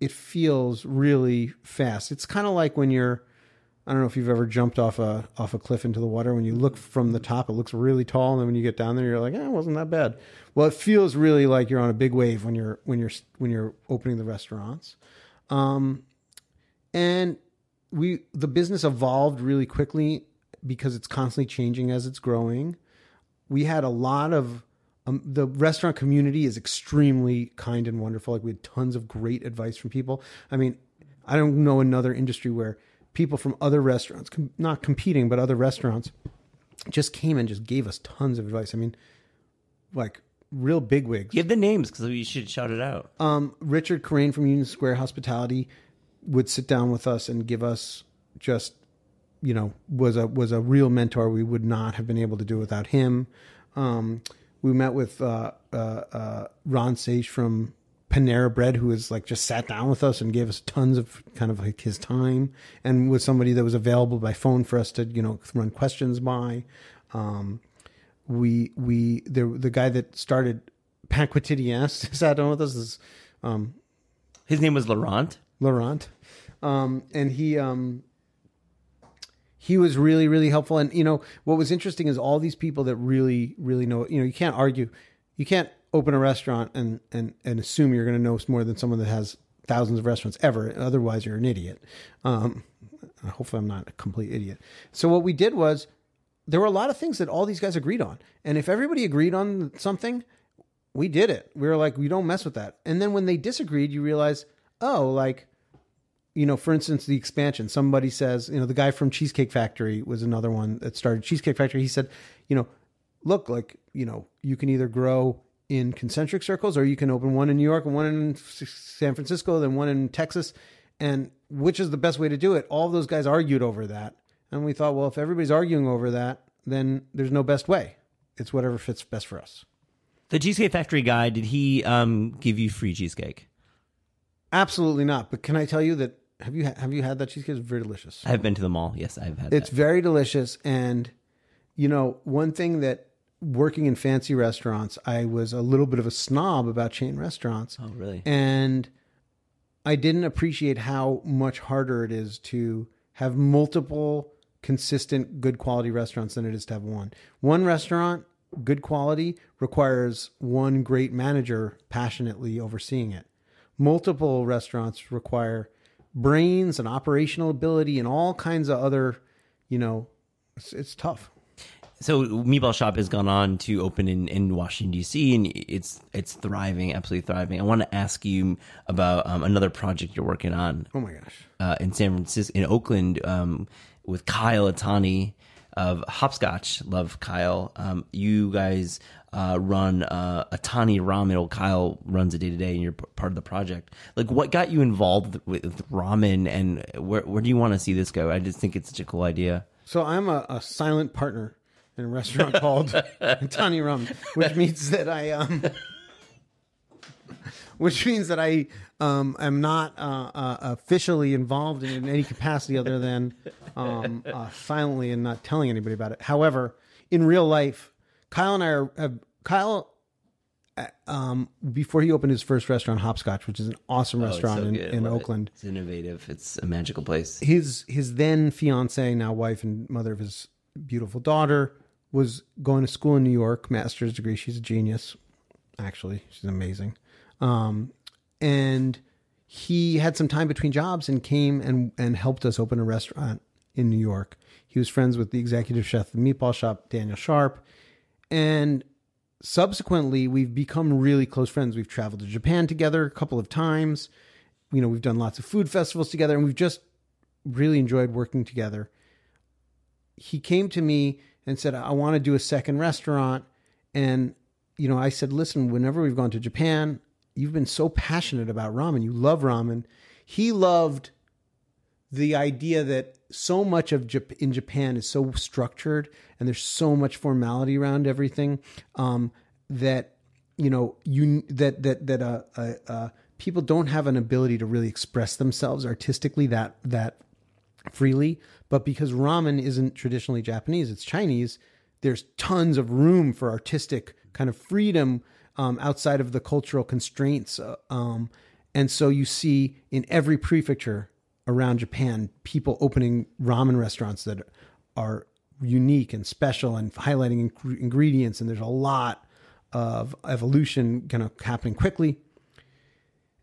it feels really fast it's kind of like when you're I don't know if you've ever jumped off a off a cliff into the water. When you look from the top, it looks really tall, and then when you get down there, you're like, "Eh, it wasn't that bad." Well, it feels really like you're on a big wave when you're when you're when you're opening the restaurants, um, and we the business evolved really quickly because it's constantly changing as it's growing. We had a lot of um, the restaurant community is extremely kind and wonderful. Like we had tons of great advice from people. I mean, I don't know another industry where people from other restaurants, com- not competing, but other restaurants, just came and just gave us tons of advice. I mean, like real bigwigs. Give the names because you should shout it out. Um, Richard Coraine from Union Square Hospitality would sit down with us and give us just, you know, was a was a real mentor. We would not have been able to do without him. Um, we met with uh, uh, uh, Ron Shaich from Panera Bread, who was like just sat down with us and gave us tons of kind of like his time, and was somebody that was available by phone for us to you know run questions by. Um, we we the the guy that started Quotidien sat down with us is um, His name was Laurent. Laurent, um, and he um, he was really really helpful. And you know what was interesting is all these people that really really know. You know you can't argue, you can't open a restaurant and and and assume you're going to know more than someone that has thousands of restaurants ever. Otherwise, you're an idiot. Um, hopefully, I'm not a complete idiot. So what we did was there were a lot of things that all these guys agreed on, and if everybody agreed on something, we did it. We were like, we don't mess with that. And then when they disagreed, you realize, oh, like you know, for instance, the expansion. Somebody says, you know, the guy from Cheesecake Factory was another one that started Cheesecake Factory. He said, you know, look, like, you know, you can either grow in concentric circles or you can open one in New York and one in San Francisco, then one in Texas. And which is the best way to do it? All those guys argued over that. And we thought, well, if everybody's arguing over that, then there's no best way. It's whatever fits best for us. The Cheesecake Factory guy, did he um, give you free cheesecake? Absolutely not. But can I tell you that have you have you had that cheesecake? It's very delicious. I've been to the mall. Yes, I've had It's that. very delicious. And, you know, one thing that working in fancy restaurants, I was a little bit of a snob about chain restaurants. Oh, really? And I didn't appreciate how much harder it is to have multiple consistent good quality restaurants than it is to have one. One restaurant, good quality, requires one great manager passionately overseeing it. Multiple restaurants require brains and operational ability and all kinds of other, you know, it's, it's tough. So Meatball Shop has gone on to open in, in Washington D.C. and it's it's thriving, absolutely thriving. I want to ask you about um, another project you're working on Oh my gosh. uh, in San Francisco, in Oakland, um, with Kyle Itani of Hopscotch. Love Kyle. Um, you guys uh, run uh, Itani Ramen. Kyle runs it day to day, and you're p- part of the project. Like, what got you involved with, ramen, and where where do you want to see this go? I just think it's such a cool idea. So I'm a, a silent partner in a restaurant called Tani Ramen, which means that I um, which means that I um am not uh, uh, officially involved in any capacity other than um uh, silently and not telling anybody about it. However, in real life, Kyle and I are have, Kyle. uh, Um, before he opened his first restaurant, Hopscotch, which is an awesome Oh, restaurant so in, in love it. Oakland, It's innovative. It's a magical place. his his then fiance, now wife and mother of his beautiful daughter, was going to school in New York, master's degree. She's a genius, actually. She's amazing. Um, and he had some time between jobs and came and and helped us open a restaurant in New York. He was friends with the executive chef of the Meatball Shop, Daniel Sharp, and subsequently we've become really close friends. We've traveled to Japan together a couple of times. You know, we've done lots of food festivals together, and we've just really enjoyed working together. He came to me and said, I want to do a second restaurant. And, you know, I said, listen, whenever we've gone to Japan, you've been so passionate about ramen. You love ramen. He loved the idea that so much of Jap- in Japan is so structured and there's so much formality around everything um, that you know you that that that uh, uh, uh, people don't have an ability to really express themselves artistically that that freely. But because ramen isn't traditionally Japanese, it's Chinese. There's tons of room for artistic kind of freedom um, outside of the cultural constraints. uh, Um, and so you see in every prefecture around Japan, people opening ramen restaurants that are unique and special and highlighting ing- ingredients. And there's a lot of evolution kind of happening quickly.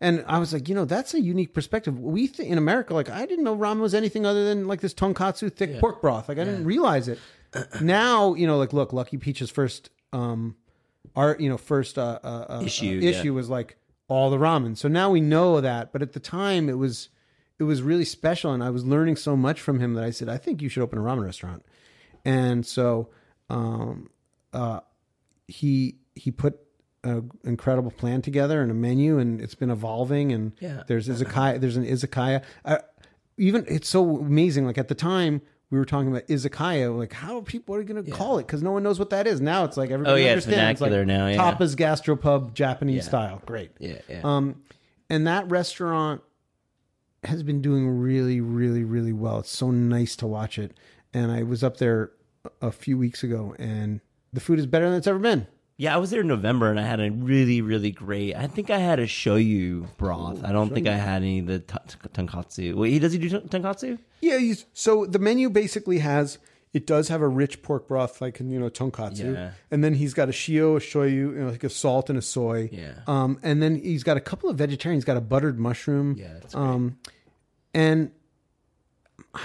And I was like, you know, that's a unique perspective. We th- in America, like, I didn't know ramen was anything other than like this tonkotsu thick pork broth. Like, I didn't realize it. now, you know, like, look, Lucky Peach's first, um, art, you know, first uh, uh, uh, Issue, uh, issue was like all the ramen. So now we know that. But at the time, it was it was really special, and I was learning so much from him that I said, I think you should open a ramen restaurant. And so, um, uh, he he put an incredible plan together and a menu, and it's been evolving. And Yeah. there's izakaya, there's an izakaya. Uh, even it's so amazing. Like at the time, we were talking about izakaya. Like how are people are going to call it? Because no one knows what that is. Now it's like everybody Oh, yeah, it's understands. vernacular like, now, yeah. Tapas gastropub, Japanese Yeah. style. Great. Yeah, yeah. Um, and that restaurant has been doing really, really, really well. It's so nice to watch it. And I was up there a- few weeks ago, and the food is better than it's ever been. Yeah, I was there in November and I had a really, really great. I think I had a shoyu broth. I don't think I had any of the t- t- tonkotsu. Wait, he does he do ton- tonkotsu? Yeah. He's, so the menu basically has it does have a rich pork broth like you know tonkotsu, Yeah. and then he's got a shio, a shoyu, you know, like a salt and a soy. Yeah. Um, and then he's got a couple of vegetarian. He's got a buttered mushroom. Yeah, that's great. Um, and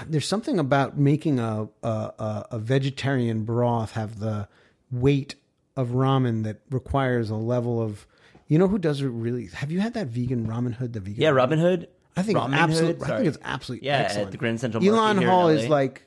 there's something about making a, a a a vegetarian broth have the weight of ramen that requires a level of. You know who does it really? Have you had that vegan ramen hood? The vegan. Yeah, Robin Hood. I think Ramen it's absolutely. Hood? I Sorry. think it's absolutely Yeah, at excellent. the Grand Central Market Ilan here in Hall LA. is like,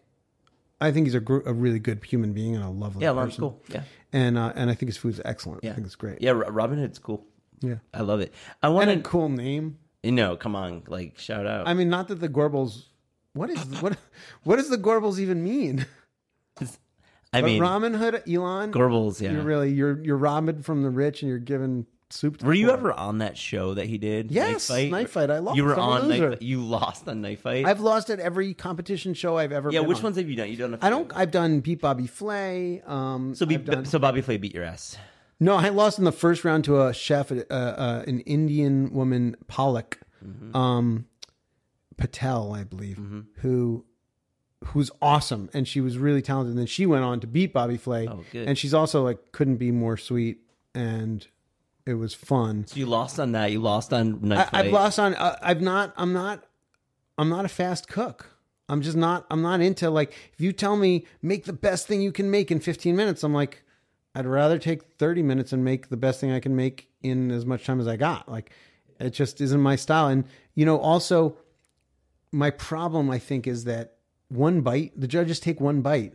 I think he's a, gr- a really good human being and a lovely. Yeah, Ilan's person. cool. Yeah. and uh, and I think his food's excellent. Yeah. I think it's great. Yeah, Ro- Robin Hood's cool. yeah. I love it. I want And a cool name. No, come on, like shout out. I mean, not that the Gorbals. What is what? What does the Gorbals even mean? I mean, Robin Hood, Ilan. Gorbals. Yeah. You're really you're you're robbing from the rich, and you're giving soup. To Were you ever on that show that he did? Yes, Knife Fight. Knife Fight. I lost. You were I'm a on loser. Knife. You lost on Knife Fight. I've lost at every competition show I've ever. yeah, been which on. ones have you done? You done? A I few. don't. I've done Beat Bobby Flay. Um, So, be, I've done- so Bobby Flay beat your ass. no, I lost in the first round to a chef, uh, uh, an Indian woman, Palak, Mm-hmm. um, Patel, I believe, who who's awesome, and she was really talented. And then she went on to beat Bobby Flay, Oh, good. and she's also like couldn't be more sweet, and it was fun. So you lost on that. You lost on Knife I, I've lost on. Uh, I've not. I'm not. I'm not a fast cook. I'm just not. I'm not into like. If you tell me make the best thing you can make in 15 minutes, I'm like, I'd rather take 30 minutes and make the best thing I can make in as much time as I got. Like, it just isn't my style. And you know, also, my problem I think is that one bite. The judges take one bite,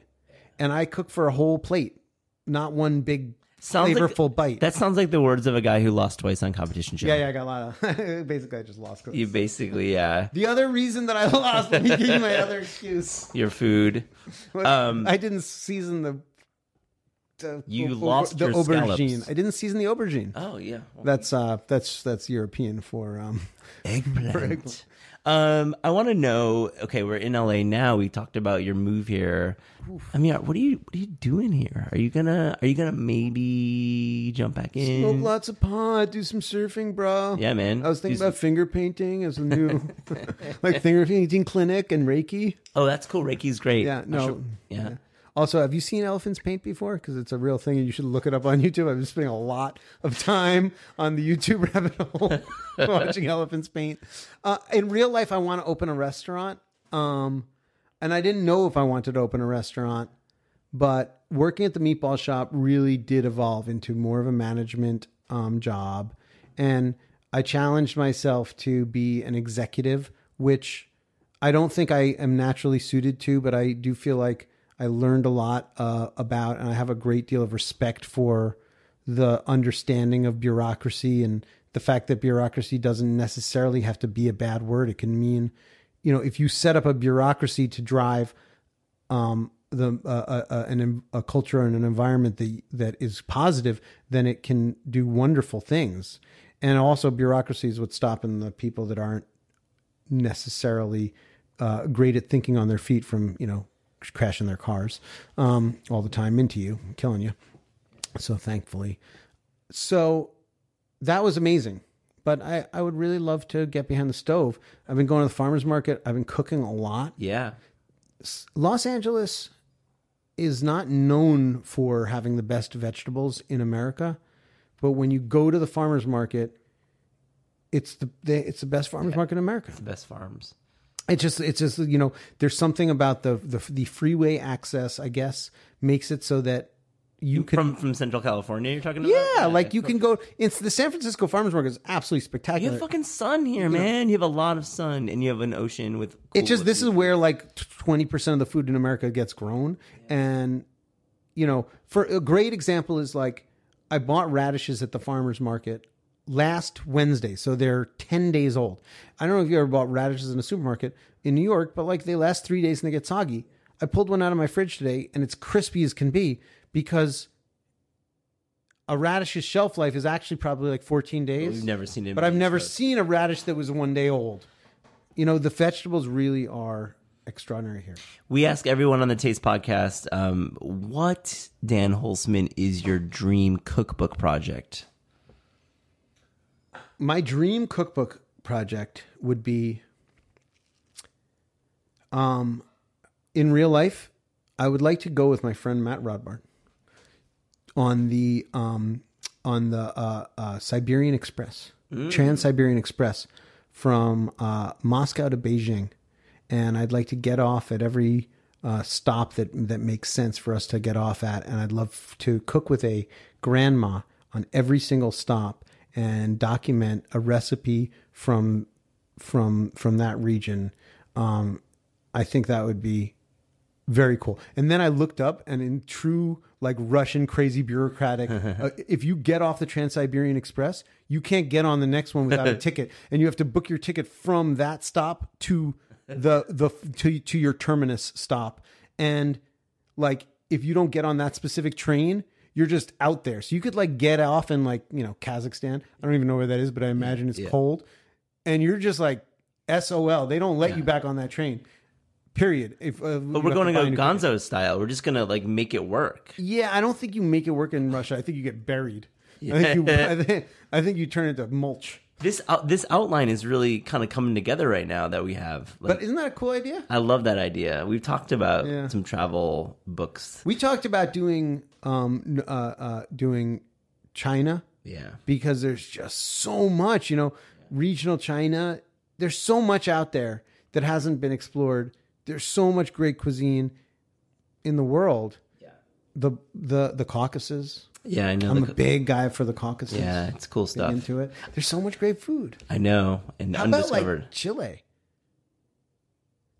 and I cook for a whole plate, not one big Sounds like- flavorful bite. That sounds like the words of a guy who lost twice on competition show. yeah, yeah. I got a lot of. basically, I just lost. You basically, yeah. The other reason that I lost, let me give you my other excuse. Your food. Um, I didn't season the. the You o- lost the aubergine. scallops. I didn't season the aubergine. Oh yeah. That's uh, that's that's European for um. Eggplant. Um, I want to know. Okay, we're in LA now. We talked about your move here. I mean, what are you what are you doing here? Are you gonna Are you gonna maybe jump back in? Smoke lots of pot, do some surfing, bro. Yeah, man. I was thinking Do some- about finger painting as a new, like finger painting clinic and Reiki. Oh, that's cool. Reiki's great. Yeah, no, Sure. Yeah. Also, have you seen elephants paint before? Because it's a real thing, and you should look it up on YouTube. I've been spending a lot of time on the YouTube rabbit hole watching elephants paint. Uh, in real life, I want to open a restaurant, um, and I didn't know if I wanted to open a restaurant. But working at the meatball shop really did evolve into more of a management um, job, and I challenged myself to be an executive, which I don't think I am naturally suited to, but I do feel like I learned a lot uh, about, and I have a great deal of respect for the understanding of bureaucracy and the fact that bureaucracy doesn't necessarily have to be a bad word. It can mean, you know, if you set up a bureaucracy to drive um, the uh, uh, uh, an, a culture and an environment that that is positive, then it can do wonderful things. And also, bureaucracy is what's stopping the people that aren't necessarily uh, great at thinking on their feet from you know crashing their cars um, all the time into you, killing you. So thankfully, so that was amazing. But I, I would really love to get behind the stove. I've been going to the farmers market. I've been cooking a lot. Yeah. Los Angeles is not known for having the best vegetables in America, but when you go to the farmers market, it's the they, it's the best farmers market in America. The best farms. It's just it's just you know there's something about the the the freeway access I guess makes it so that you can From from Central California, you're talking about? yeah like you can go it's the San Francisco farmers market is absolutely spectacular. You have fucking sun here, man. You have a lot of sun, and you have an ocean with. it's just cool- this is where like 20% of the food in America gets grown and you know for a great example is like I bought radishes at the farmers market last Wednesday so they're 10 days old. I don't know if you ever bought radishes in a supermarket in New York but like they last 3 days and they get soggy. I pulled one out of my fridge today and it's crispy as can be because a radish's shelf life is actually probably like 14 days. We've never seen it, But I've never seen a radish that was one day old. You know, the vegetables really are extraordinary here. We ask everyone on the Taste Podcast, um, what Dan Holzman is your dream cookbook project? My dream cookbook project would be um in real life, I would like to go with my friend Matt Rodbard on the um on the uh, uh, Siberian Express, Trans Siberian Express from uh, Moscow to Beijing, and I'd like to get off at every uh, stop that that makes sense for us to get off at, and I'd love to cook with a grandma on every single stop and document a recipe from from from that region, um, I think that would be very cool. And then I looked up, and in true like Russian crazy bureaucratic, uh, if you get off the Trans Siberian Express, you can't get on the next one without a ticket, and you have to book your ticket from that stop to the the to to your terminus stop. And like, if you don't get on that specific train, you're just out there. So you could like get off in like you know Kazakhstan. I don't even know where that is, but I imagine it's cold, and you're just like SOL. They don't let you back on that train. Period. If uh, But we're going to go Gonzo style. We're just gonna like make it work. Yeah, I don't think you make it work in Russia. I think you get buried. I think you. I think, I think you turn into mulch. This out, this outline is really kind of coming together right now that we have. Like, But isn't that a cool idea? I love that idea. We've talked about Yeah. some travel books. We talked about doing um uh, uh doing China Yeah. because there's just so much, you know, regional China. There's so much out there that hasn't been explored. There's so much great cuisine in the world. Yeah. The the the Caucasus. Yeah, I know. I'm the- a big guy for the Caucasus. yeah, it's cool stuff. into it. There's so much great food. I know, and How about undiscovered. like Chile?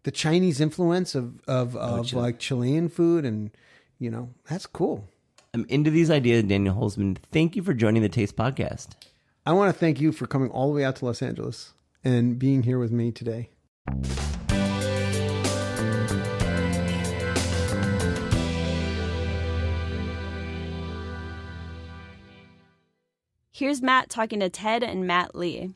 The Chinese influence of of, of Chile. like Chilean food, and you know that's cool. I'm into these ideas, Daniel Holzman. Thank you for joining the Taste Podcast. I want to thank you for coming all the way out to Los Angeles and being here with me today. Here's Matt talking to Ted and Matt Lee.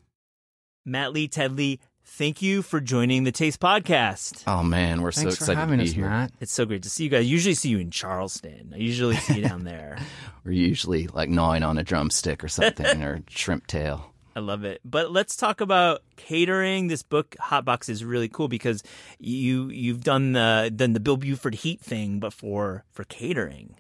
Matt Lee, Ted Lee, thank you for joining the Taste Podcast. Oh man, we're so Thanks for excited having to be us, here. Matt. It's so great to see you guys. I usually see you in Charleston. I usually see you down there. We're usually like gnawing on a drumstick or something or shrimp tail. I love it. But let's talk about catering. This book, Hotbox, is really cool because you you've done the done the Bill Buford Heat thing, but for for catering.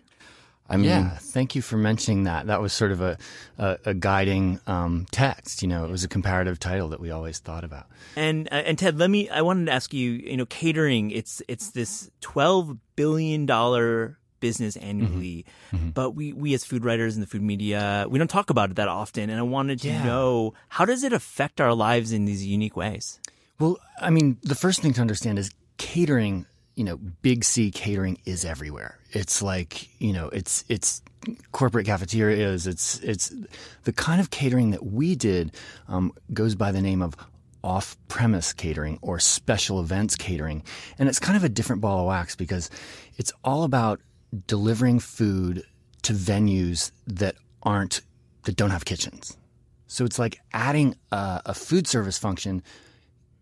I mean, Yeah, thank you for mentioning that. That was sort of a a, a guiding um, text. You know, it was a comparative title that we always thought about. And uh, and Ted, let me. I wanted to ask you. You know, catering. It's it's this twelve billion dollar business annually, but we we as food writers in the food media we don't talk about it that often. And I wanted to Yeah. know how does it affect our lives in these unique ways. Well, I mean, the first thing to understand is catering. You know, big C catering is everywhere. It's like you know, it's it's corporate cafeterias. It's it's the kind of catering that we did um, goes by the name of off-premise catering or special events catering, and it's kind of a different ball of wax because it's all about delivering food to venues that aren't that don't have kitchens. So it's like adding a, a food service function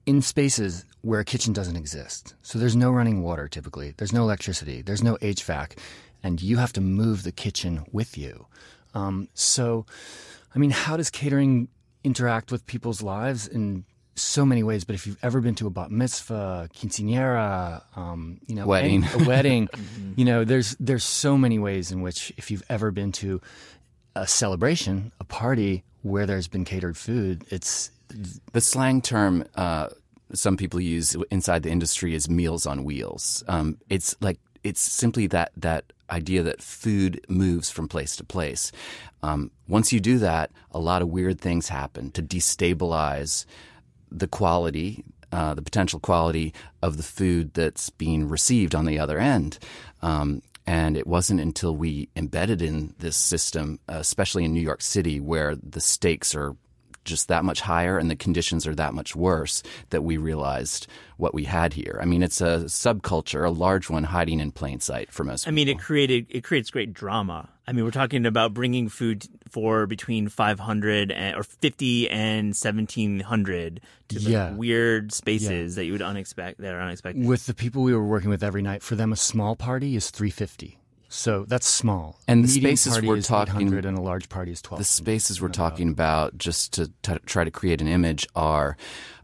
in spaces where a kitchen doesn't exist. So there's no running water typically, there's no electricity, there's no HVAC, and you have to move the kitchen with you. Um, so, I mean, how does catering interact with people's lives in so many ways? But if you've ever been to a bat mitzvah, quinceanera, um, you know, Wedding. any- a wedding, you know, there's there's so many ways in which if you've ever been to a celebration, a party where there's been catered food, it's the slang term uh, some people use inside the industry is meals on wheels. Um, it's like it's simply that that idea that food moves from place to place. Um, once you do that, a lot of weird things happen to destabilize the quality, uh, the potential quality of the food that's being received on the other end. Um, and it wasn't until we embedded in this system, especially in New York City, where the stakes are just that much higher and the conditions are that much worse that we realized what we had here. I mean, it's a subculture, a large one hiding in plain sight for most I mean, it created it creates great drama. I mean, we're talking about bringing food for between 500 and, or 50 and 1700 to like Yeah. weird spaces that you would unexpect that are unexpected. with the people we were working with every night. For them, a small party is three fifty. So that's small. And the Medium spaces we're talking- 800 and a large party is twelve. the spaces we're talking about, just to t- try to create an image, are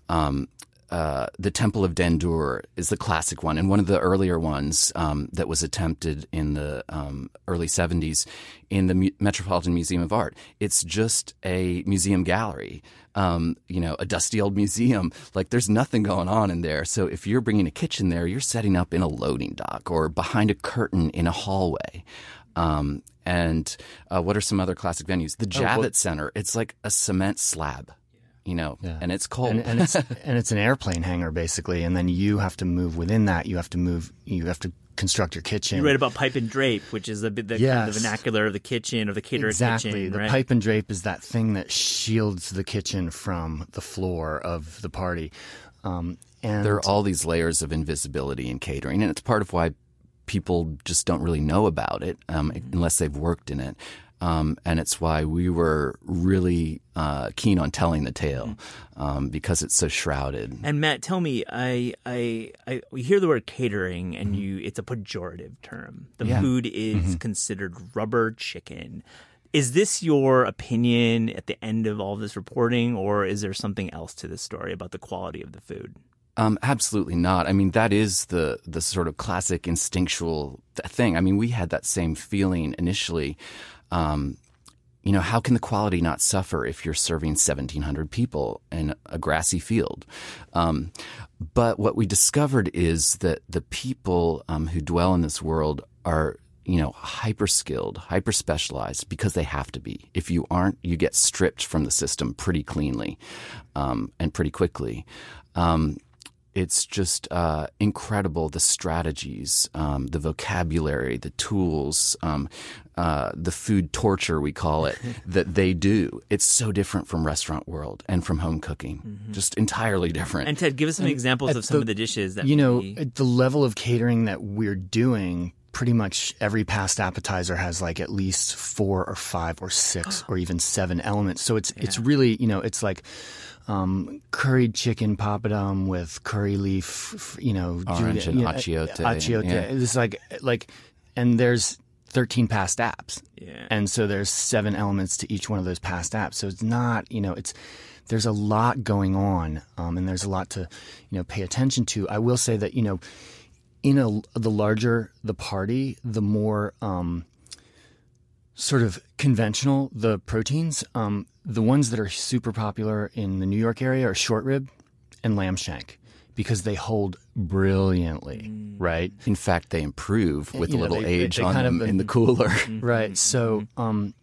um, uh, the Temple of Dendur is the classic one, and one of the earlier ones um, that was attempted in the um, early '70s in the Mu- Metropolitan Museum of Art. It's just a museum gallery. Um, you know, a dusty old museum. Like there's nothing going on in there. So if you're bringing a kitchen there, you're setting up in a loading dock or behind a curtain in a hallway. Um, and uh, what are some other classic venues? The Javits Center. It's like a cement slab. You know, Yeah. and it's cold. and, and it's and it's an airplane hangar basically, and then you have to move within that. You have to move. You have to construct your kitchen. You read about pipe and drape, which is the the, kind of the vernacular of the kitchen of the caterer exactly. kitchen. the right? pipe and drape is that thing that shields the kitchen from the floor of the party. Um, and there are all these layers of invisibility in catering, and it's part of why people just don't really know about it um, unless they've worked in it. Um, and it's why we were really uh, keen on telling the tale um, because it's so shrouded. And Matt, tell me, I, I, I, we hear the word catering, and Mm-hmm. you, it's a pejorative term. The food is Mm-hmm. considered rubber chicken. Is this your opinion at the end of all this reporting, or is there something else to this story about the quality of the food? Um, absolutely not. I mean, that is the the sort of classic instinctual thing. I mean, we had that same feeling initially. Um, you know, how can the quality not suffer if you're serving 1,700 people in a grassy field? Um, but what we discovered is that the people um, who dwell in this world are, you know, hyper skilled, hyper specialized because they have to be. If you aren't, you get stripped from the system pretty cleanly um, and pretty quickly. Um, it's just uh, incredible the strategies, um, the vocabulary, the tools, um, uh, the food torture we call it that they do. It's so different from restaurant world and from home cooking, just entirely different. And Ted, give us some examples of some the- of the dishes that you know we- at the level of catering that we're doing pretty much every past appetizer has like at least four or five or six or even seven elements so it's it's really you know it's like um, curried chicken papadum with curry leaf f- you know Orange Julia- and you know, achiote, achiote yeah. it's like like and there's 13 past apps. Yeah. and so there's seven elements to each one of those past apps. So it's not you know it's there's a lot going on um, and there's a lot to you know pay attention to. I will say that you know in a the larger the party the more um, sort of conventional the proteins. Um, the ones that are super popular in the new york area are short rib and lamb shank because they hold brilliantly right In fact, they improve with a little they- they- age they on kind of- them in the cooler. right so um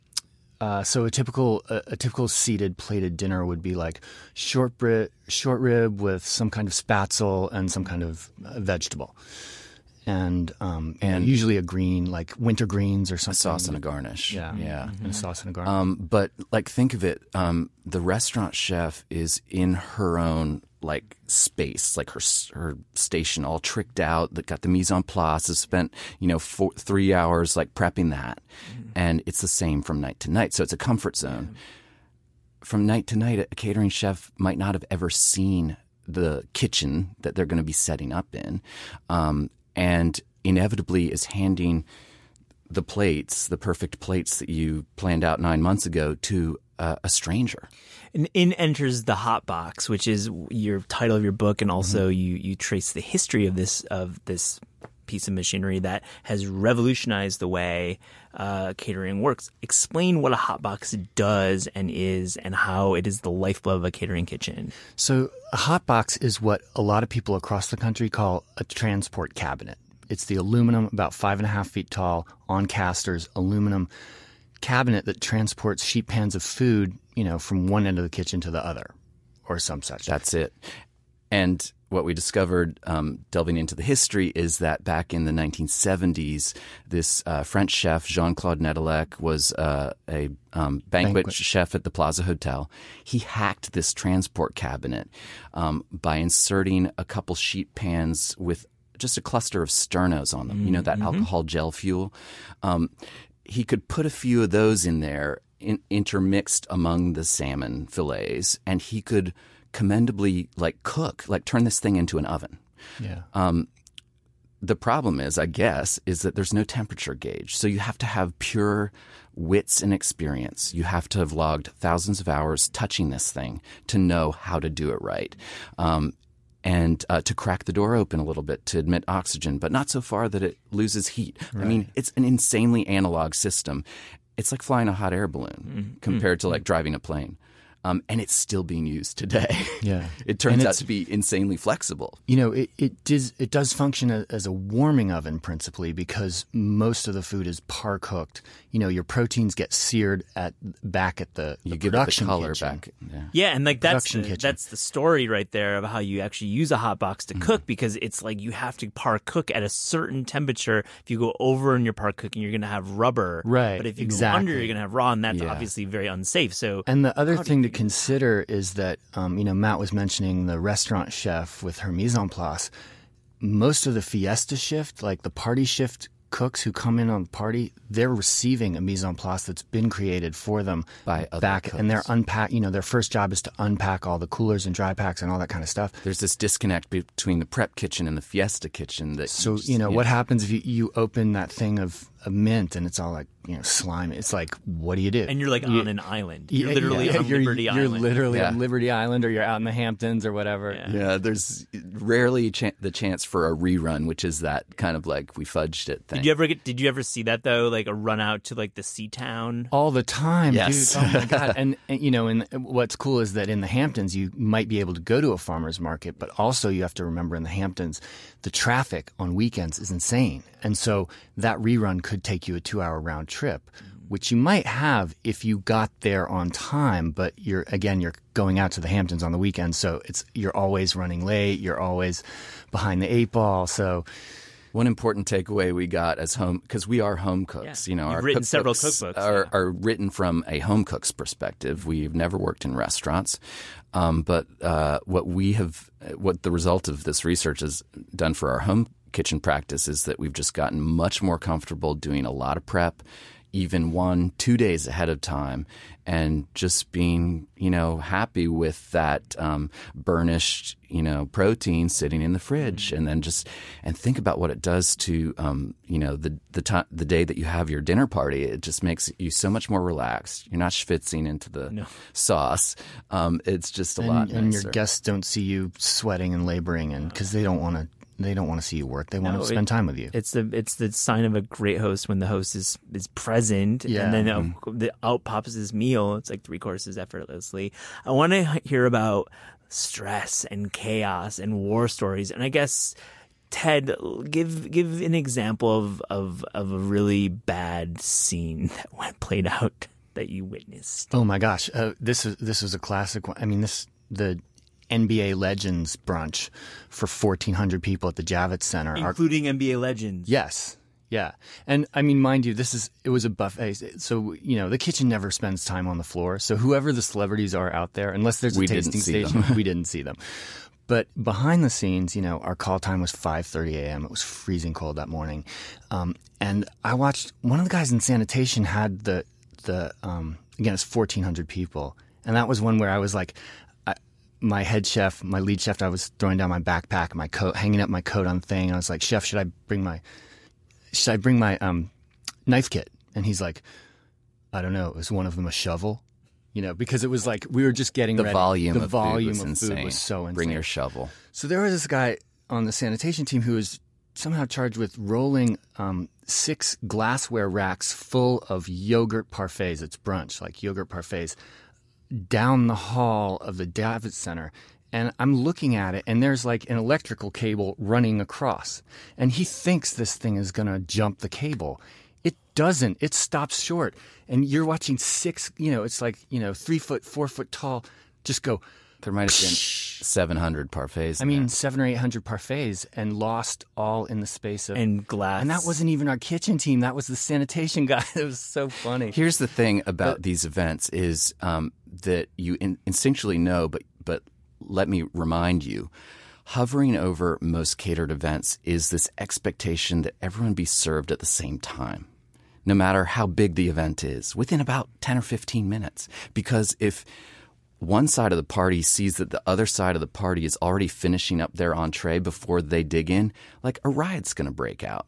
uh, so a typical a, a typical seated plated dinner would be like short rib, short rib with some kind of spatzel and some kind of uh, vegetable, and um, and usually a green like winter greens or something. Sauce and a garnish. yeah, Yeah. and a sauce and a garnish. Um, but like, think of it. Um, the restaurant chef is in her own like space, like her her station, all tricked out. That got the mise en place. Has spent you know four, three hours like prepping that, and it's the same from night to night. So it's a comfort zone. From night to night, a catering chef might not have ever seen the kitchen that they're going to be setting up in, um, and inevitably is handing the plates, the perfect plates that you planned out nine months ago, to uh, a stranger. And in enters the hot box, which is your title of your book, and also Mm-hmm. you you trace the history of this of this piece of machinery that has revolutionized the way uh, catering works. Explain what a hot box does and is, and how it is the lifeblood of a catering kitchen. So a hot box is what a lot of people across the country call a transport cabinet. It's the aluminum, about five and a half feet tall, on casters, aluminum cabinet that transports sheet pans of food, you know, from one end of the kitchen to the other, or some such. That's it. And what we discovered, um, delving into the history, is that back in the 1970s, this uh, French chef, Jean Claude Nedelec, was uh, a um, banquet, Banquet. chef at the Plaza Hotel. He hacked this transport cabinet um, by inserting a couple sheet pans with just a cluster of sternos on them, you know, that alcohol gel fuel. Um, he could put a few of those in there, in, intermixed among the salmon fillets, and he could commendably like cook, like turn this thing into an oven. yeah. Um, The problem is, I guess, is that there's no temperature gauge. So you have to have pure wits and experience. You have to have logged thousands of hours touching this thing to know how to do it right. Um, and uh, to crack the door open a little bit to admit oxygen, but not so far that it loses heat. I mean, it's an insanely analog system. It's like flying a hot air balloon mm-hmm. compared to mm-hmm. like driving a plane. Um, and it's still being used today. Yeah. it turns out to be insanely flexible. You know, it, it does it does function as a warming oven principally because most of the food is par cooked. You know, your proteins get seared at back at the, the You give it the color kitchen. back. Yeah. Yeah, and like that's the, kitchen. that's the story right there of how you actually use a hot box to Mm. cook because it's like you have to par cook at a certain temperature. If you go over in your par cooking, you're going to have rubber. Right, But if you exactly. go under, you're going to have raw, and that's Yeah. obviously very unsafe. So And the other thing to consider is that, um, you know, Matt was mentioning the restaurant chef with her mise en place. Most of the fiesta shift, like the party shift cooks who come in on the party, they're receiving a mise en place that's been created for them By other back, and they're cooks. unpack. You know, their first job is to unpack all the coolers and dry packs and all that kind of stuff. There's this disconnect between the prep kitchen and the fiesta kitchen. That So just- you know yeah. what happens if you, you open that thing of, a mint and it's all like you know slime. It's like what do you do? and you're like You- on an island. You're Yeah, literally yeah, on you're, Liberty you're Island. literally Yeah. on Liberty Island, or you're out in the Hamptons or whatever. Yeah. Yeah, there's rarely chan the chance for a rerun, which is that kind of like we fudged it thing. Did you ever get? Did you ever see that though? Like a run out to like the sea town. all the time, Yes. dude. Oh my god! And, and you know, and what's cool is that in the Hamptons, you might be able to go to a farmer's market, but also you have to remember in the Hamptons, the traffic on weekends is insane, and so that rerun could take you a two-hour round trip, which you might have if you got there on time. But you're again, you're going out to the Hamptons on the weekend, so it's you're always running late. You're always behind the eight ball. So One important takeaway we got as home because we are home cooks. Yeah. You know, You've our written several cookbooks cookbooks, are, yeah. are written from a home cook's perspective. We've never worked in restaurants, um, but uh, what we have, what the result of this research has done for our home kitchen practice is that we've just gotten much more comfortable doing a lot of prep, even one, two days ahead of time, and just being, you know, happy with that um, burnished, you know, protein sitting in the fridge, and then just and think about what it does to, um, you know, the the time the day that you have your dinner party. It just makes you so much more relaxed. You're not schwitzing into the sauce. Um, it's just a lot and, and nicer. your guests don't see you sweating and laboring, and because they don't want to, they don't want to see you work. They want No, to it- spend time with you. It's the it's the sign of a great host when the host is is present, Yeah. and then uh, the out pops his meal. It's like three courses effortlessly. I want to hear about stress and chaos and war stories, and I guess Ted, give give an example of of of a really bad scene that went played out that you witnessed. Oh my gosh, uh, this is this is a classic one. I mean, this the NBA Legends brunch for fourteen hundred people at the Javits Center. Our- including NBA legends. yes, yeah, and I mean, mind you, this is it was a buffet, so you know the kitchen never spends time on the floor. So whoever the celebrities are out there, unless there's a We tasting see station, we didn't see them. But behind the scenes, you know, our call time was 5:30 a.m. It was freezing cold that morning, um, and I watched one of the guys in sanitation had the the um, again it's 1,400 people, and that was one where I was like, I, my head chef, my lead chef, I was throwing down my backpack, my coat, hanging up my coat on the thing, and I was like, Chef, should I bring my should I bring my um, knife kit? And he's like, I don't know. Is one of them a shovel? You know, because it was like we were just getting the ready. volume the of volume food was of insane. food was so insane. Bring your shovel. So there was this guy on the sanitation team who was somehow charged with rolling um, six glassware racks full of yogurt parfaits. It's brunch, like yogurt parfaits, down the hall of the Javits Center. And I'm looking at it, and there's like an electrical cable running across. And he thinks this thing is going to jump the cable. It doesn't. It stops short. And you're watching six, you know, it's like, you know, three foot, four foot tall, just go There might have been 700 parfaits. I mean, seven or eight hundred parfaits, and lost all in the space of. and glass. and that wasn't even our kitchen team. That was the sanitation guy. It was so funny. Here's the thing about these events is um, that you in- instinctually know, but but let me remind you, hovering over most catered events is this expectation that everyone be served at the same time, no matter how big the event is, within about ten or fifteen minutes. Because if one side of the party sees that the other side of the party is already finishing up their entree before they dig in, like a riot's going to break out,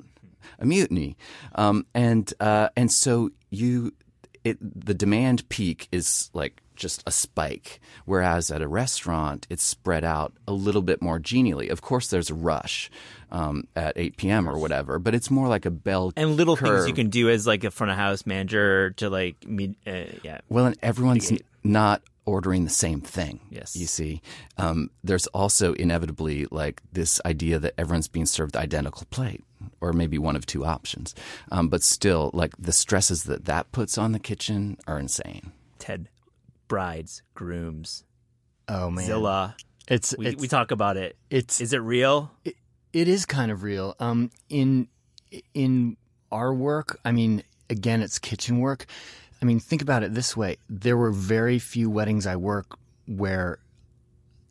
a mutiny, um, and uh, and so you, it the demand peak is like just a spike, whereas at a restaurant it's spread out a little bit more genially. Of course, there's a rush um, at 8 p.m. or whatever, but it's more like a bell and little things you can do as like a front of house manager to like meet. Uh, yeah, Well, and everyone's n- not ordering the same thing. Yes. You see, um, there's also inevitably like this idea that everyone's being served the identical plate, or maybe one of two options. Um, but still, like the stresses that that puts on the kitchen are insane. Ted, brides, grooms, Oh man, Zilla. It's We, it's we talk about it. it's Is it real? it is kind of real. Um, in in our work, I mean, again, it's kitchen work. I mean, think about it this way: there were very few weddings I work where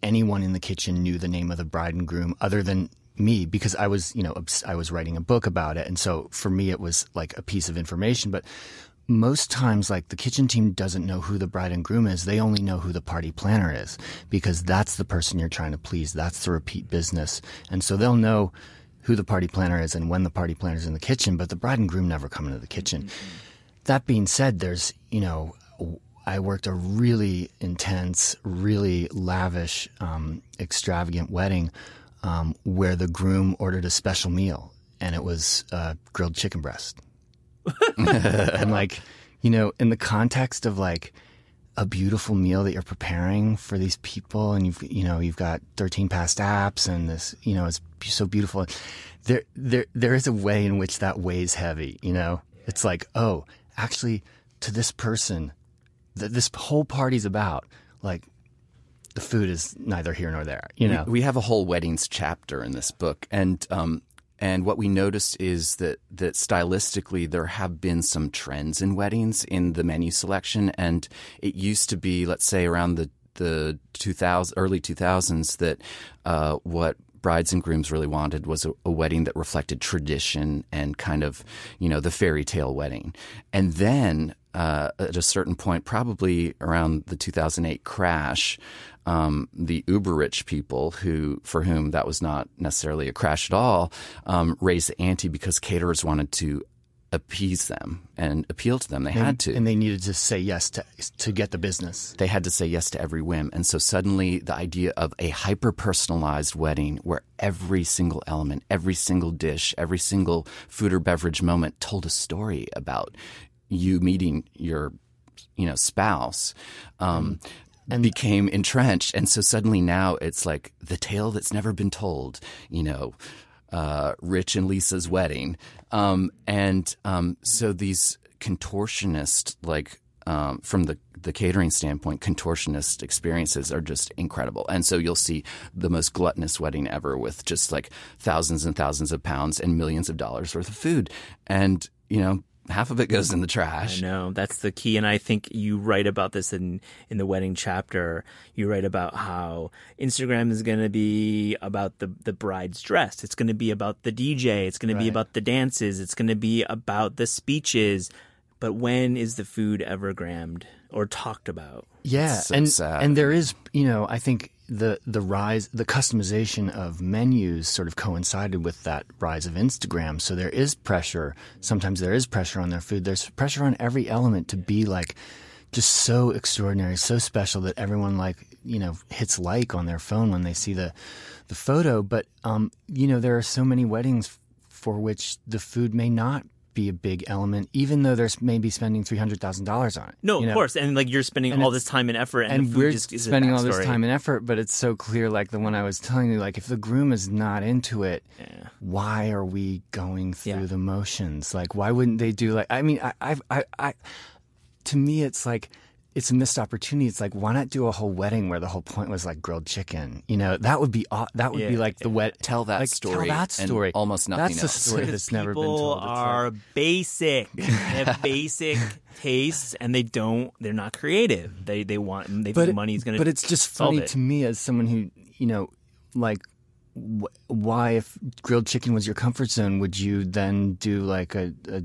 anyone in the kitchen knew the name of the bride and groom, other than me, because I was, you know, I was writing a book about it, and so for me, it was like a piece of information. But most times, like the kitchen team doesn't know who the bride and groom is; they only know who the party planner is, because that's the person you're trying to please. That's the repeat business, and so they'll know who the party planner is and when the party planner is in the kitchen. But the bride and groom never come into the kitchen. That being said, there's, you know, I worked a really intense, really lavish, um, extravagant wedding um, where the groom ordered a special meal and it was uh, grilled chicken breast. and like, you know, in the context of like a beautiful meal that you're preparing for these people and you've, you know, you've got 13 past apps and this, you know, it's so beautiful. There, there, there is a way in which that weighs heavy, you know? It's like, oh, actually, to this person that this whole party's about, like, the food is neither here nor there, you know? We, we have a whole weddings chapter in this book, and um, and what we noticed is that that stylistically there have been some trends in weddings in the menu selection, and it used to be, let's say, around the the 2000 early 2000s that uh, what brides and grooms really wanted was a, a wedding that reflected tradition and kind of you know the fairy tale wedding, and then uh, at a certain point, probably around the 2008 crash, um, the uber rich people who, for whom that was not necessarily a crash at all, um, raised the ante because caterers wanted to appease them and appeal to them. They had to. And they needed to say yes to, to get the business. they had to say yes to every whim. And so suddenly the idea of a hyper personalized wedding where every single element, every single dish, every single food or beverage moment told a story about you meeting your, you know, spouse. Um, and became entrenched. And so suddenly now it's like the tale that's never been told, you know, uh, Rich and Lisa's wedding. Um, and um, so these contortionist, like um, from the the catering standpoint, contortionist experiences are just incredible. And so you'll see the most gluttonous wedding ever with just like thousands and thousands of pounds and millions of dollars worth of food. And, you know, half of it goes in the trash. I know that's the key, and I think you write about this in in the wedding chapter. You write about how Instagram is going to be about the the bride's dress. It's going to be about the DJ. It's going to be about the dances. It's going to be about the speeches. But when is the food ever grammed or talked about? Yeah, so and sad. and there is, you know, I think the the rise, the customization of menus sort of coincided with that rise of Instagram. So there is pressure. Sometimes there is pressure on their food. There's pressure on every element to be like just so extraordinary, so special that everyone like you know hits like on their phone when they see the the photo. But um, you know, there are so many weddings for which the food may not be a big element, even though they're maybe spending three hundred thousand dollars on it. No, of know? course, and like you're spending And all this time and effort, and, and we're just spending all this time and effort, but it's so clear. Like the one I was telling you, like if the groom is not into it, why are we going through Yeah. the motions? Like, why wouldn't they do like? I mean, I, I, I, I, to me, it's like it's a missed opportunity. It's like why not do a whole wedding where the whole point was like grilled chicken? You know, that would be aw- that would be like the wet. Tell that like, story Tell that and story. almost nothing That's else. the story that's never been People told. It's like- are basic. they have basic tastes, and they don't. They're not creative. They they want. They think money's going to. But it's just funny it. to me as someone who, you know, like, wh- why if grilled chicken was your comfort zone, would you then do like a a,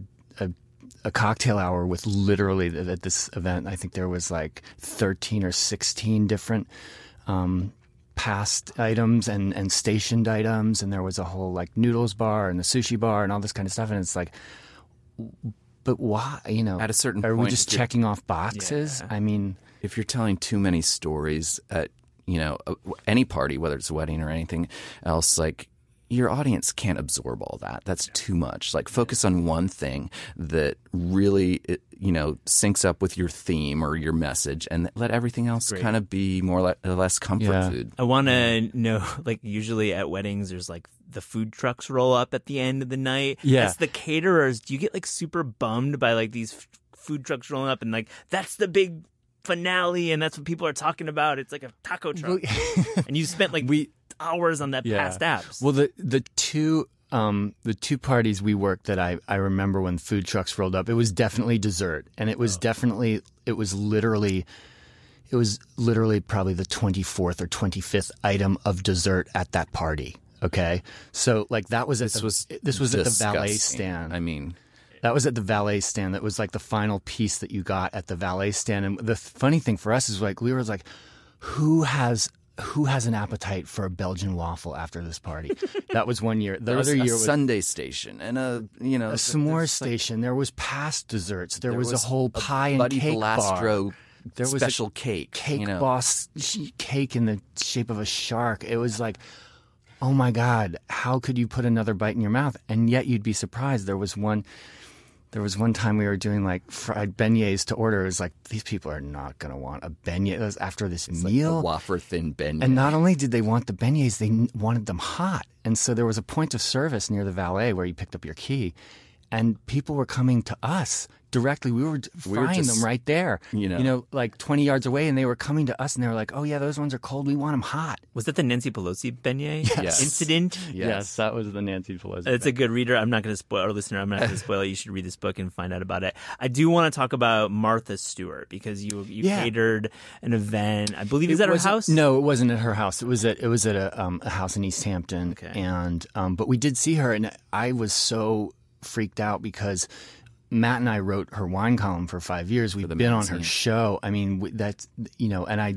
a, a cocktail hour with literally at this event? I think there was like thirteen or sixteen different. Um, past items and and stationed items and there was a whole like noodles bar and the sushi bar and all this kind of stuff and it's like but why you know At a certain are we point, just if you're- checking off boxes i mean if you're telling too many stories at you know any party whether it's a wedding or anything else like your audience can't absorb all that. That's too much. Like focus on one thing that really, you know, syncs up with your theme or your message, and let everything else kind of be more or le- less comfort Yeah. food. I want to know, like, usually at weddings, there's like the food trucks roll up at the end of the night. Yeah. As the caterers, do you get like super bummed by like these f- food trucks rolling up and like, that's the big finale and that's what people are talking about? It's like a taco truck. and you spent like We- hours on that Yeah. past apps. Well, the the two um, the two parties we worked that I, I remember when food trucks rolled up, it was definitely dessert, and it was definitely it was literally it was literally probably the twenty fourth or twenty fifth item of dessert at that party. Okay, so like that was at This the, was this was at the valet stand. I mean, That was at the valet stand. That was like the final piece that you got at the valet stand. And the funny thing for us is like we were like, who has who has an appetite for a Belgian waffle after this party? that was one year. The there was other a year was sundae station and a you know a s'more station. there was past desserts. There, There was, was a whole pie and Buddy cake bar. There was a special cake. Cake you know. boss cake in the shape of a shark. It was like, oh my god, how could you put another bite in your mouth? And yet you'd be surprised. There was one. There was one time we were doing like fried uh, beignets to order. It was like these people are not going to want a beignet It was after this A meal. wafer thin beignet. And not only did they want the beignets, they wanted them hot. And so there was a point of service near the valet where you picked up your key, and people were coming to us directly. We were d- We were frying just, them right there, you know. you know, like twenty yards away, and they were coming to us, and they were like, "Oh yeah, those ones are cold. We want them hot." was that the Nancy Pelosi beignet Yes. incident? Yes. that was the Nancy Pelosi. It's a good reader. I'm not going to spoil, or listener, I'm not going to spoil it. You should read this book and find out about it. I do want to talk about Martha Stewart because you you Yeah. catered an event. I believe is at her house. No, it wasn't at her house. It was at it was at a, um, a house in East Hampton. Okay. And um, but we did see her, and I was so freaked out because Matt and I wrote her wine column for five years. We've the been on her show. I mean, that's you know, and I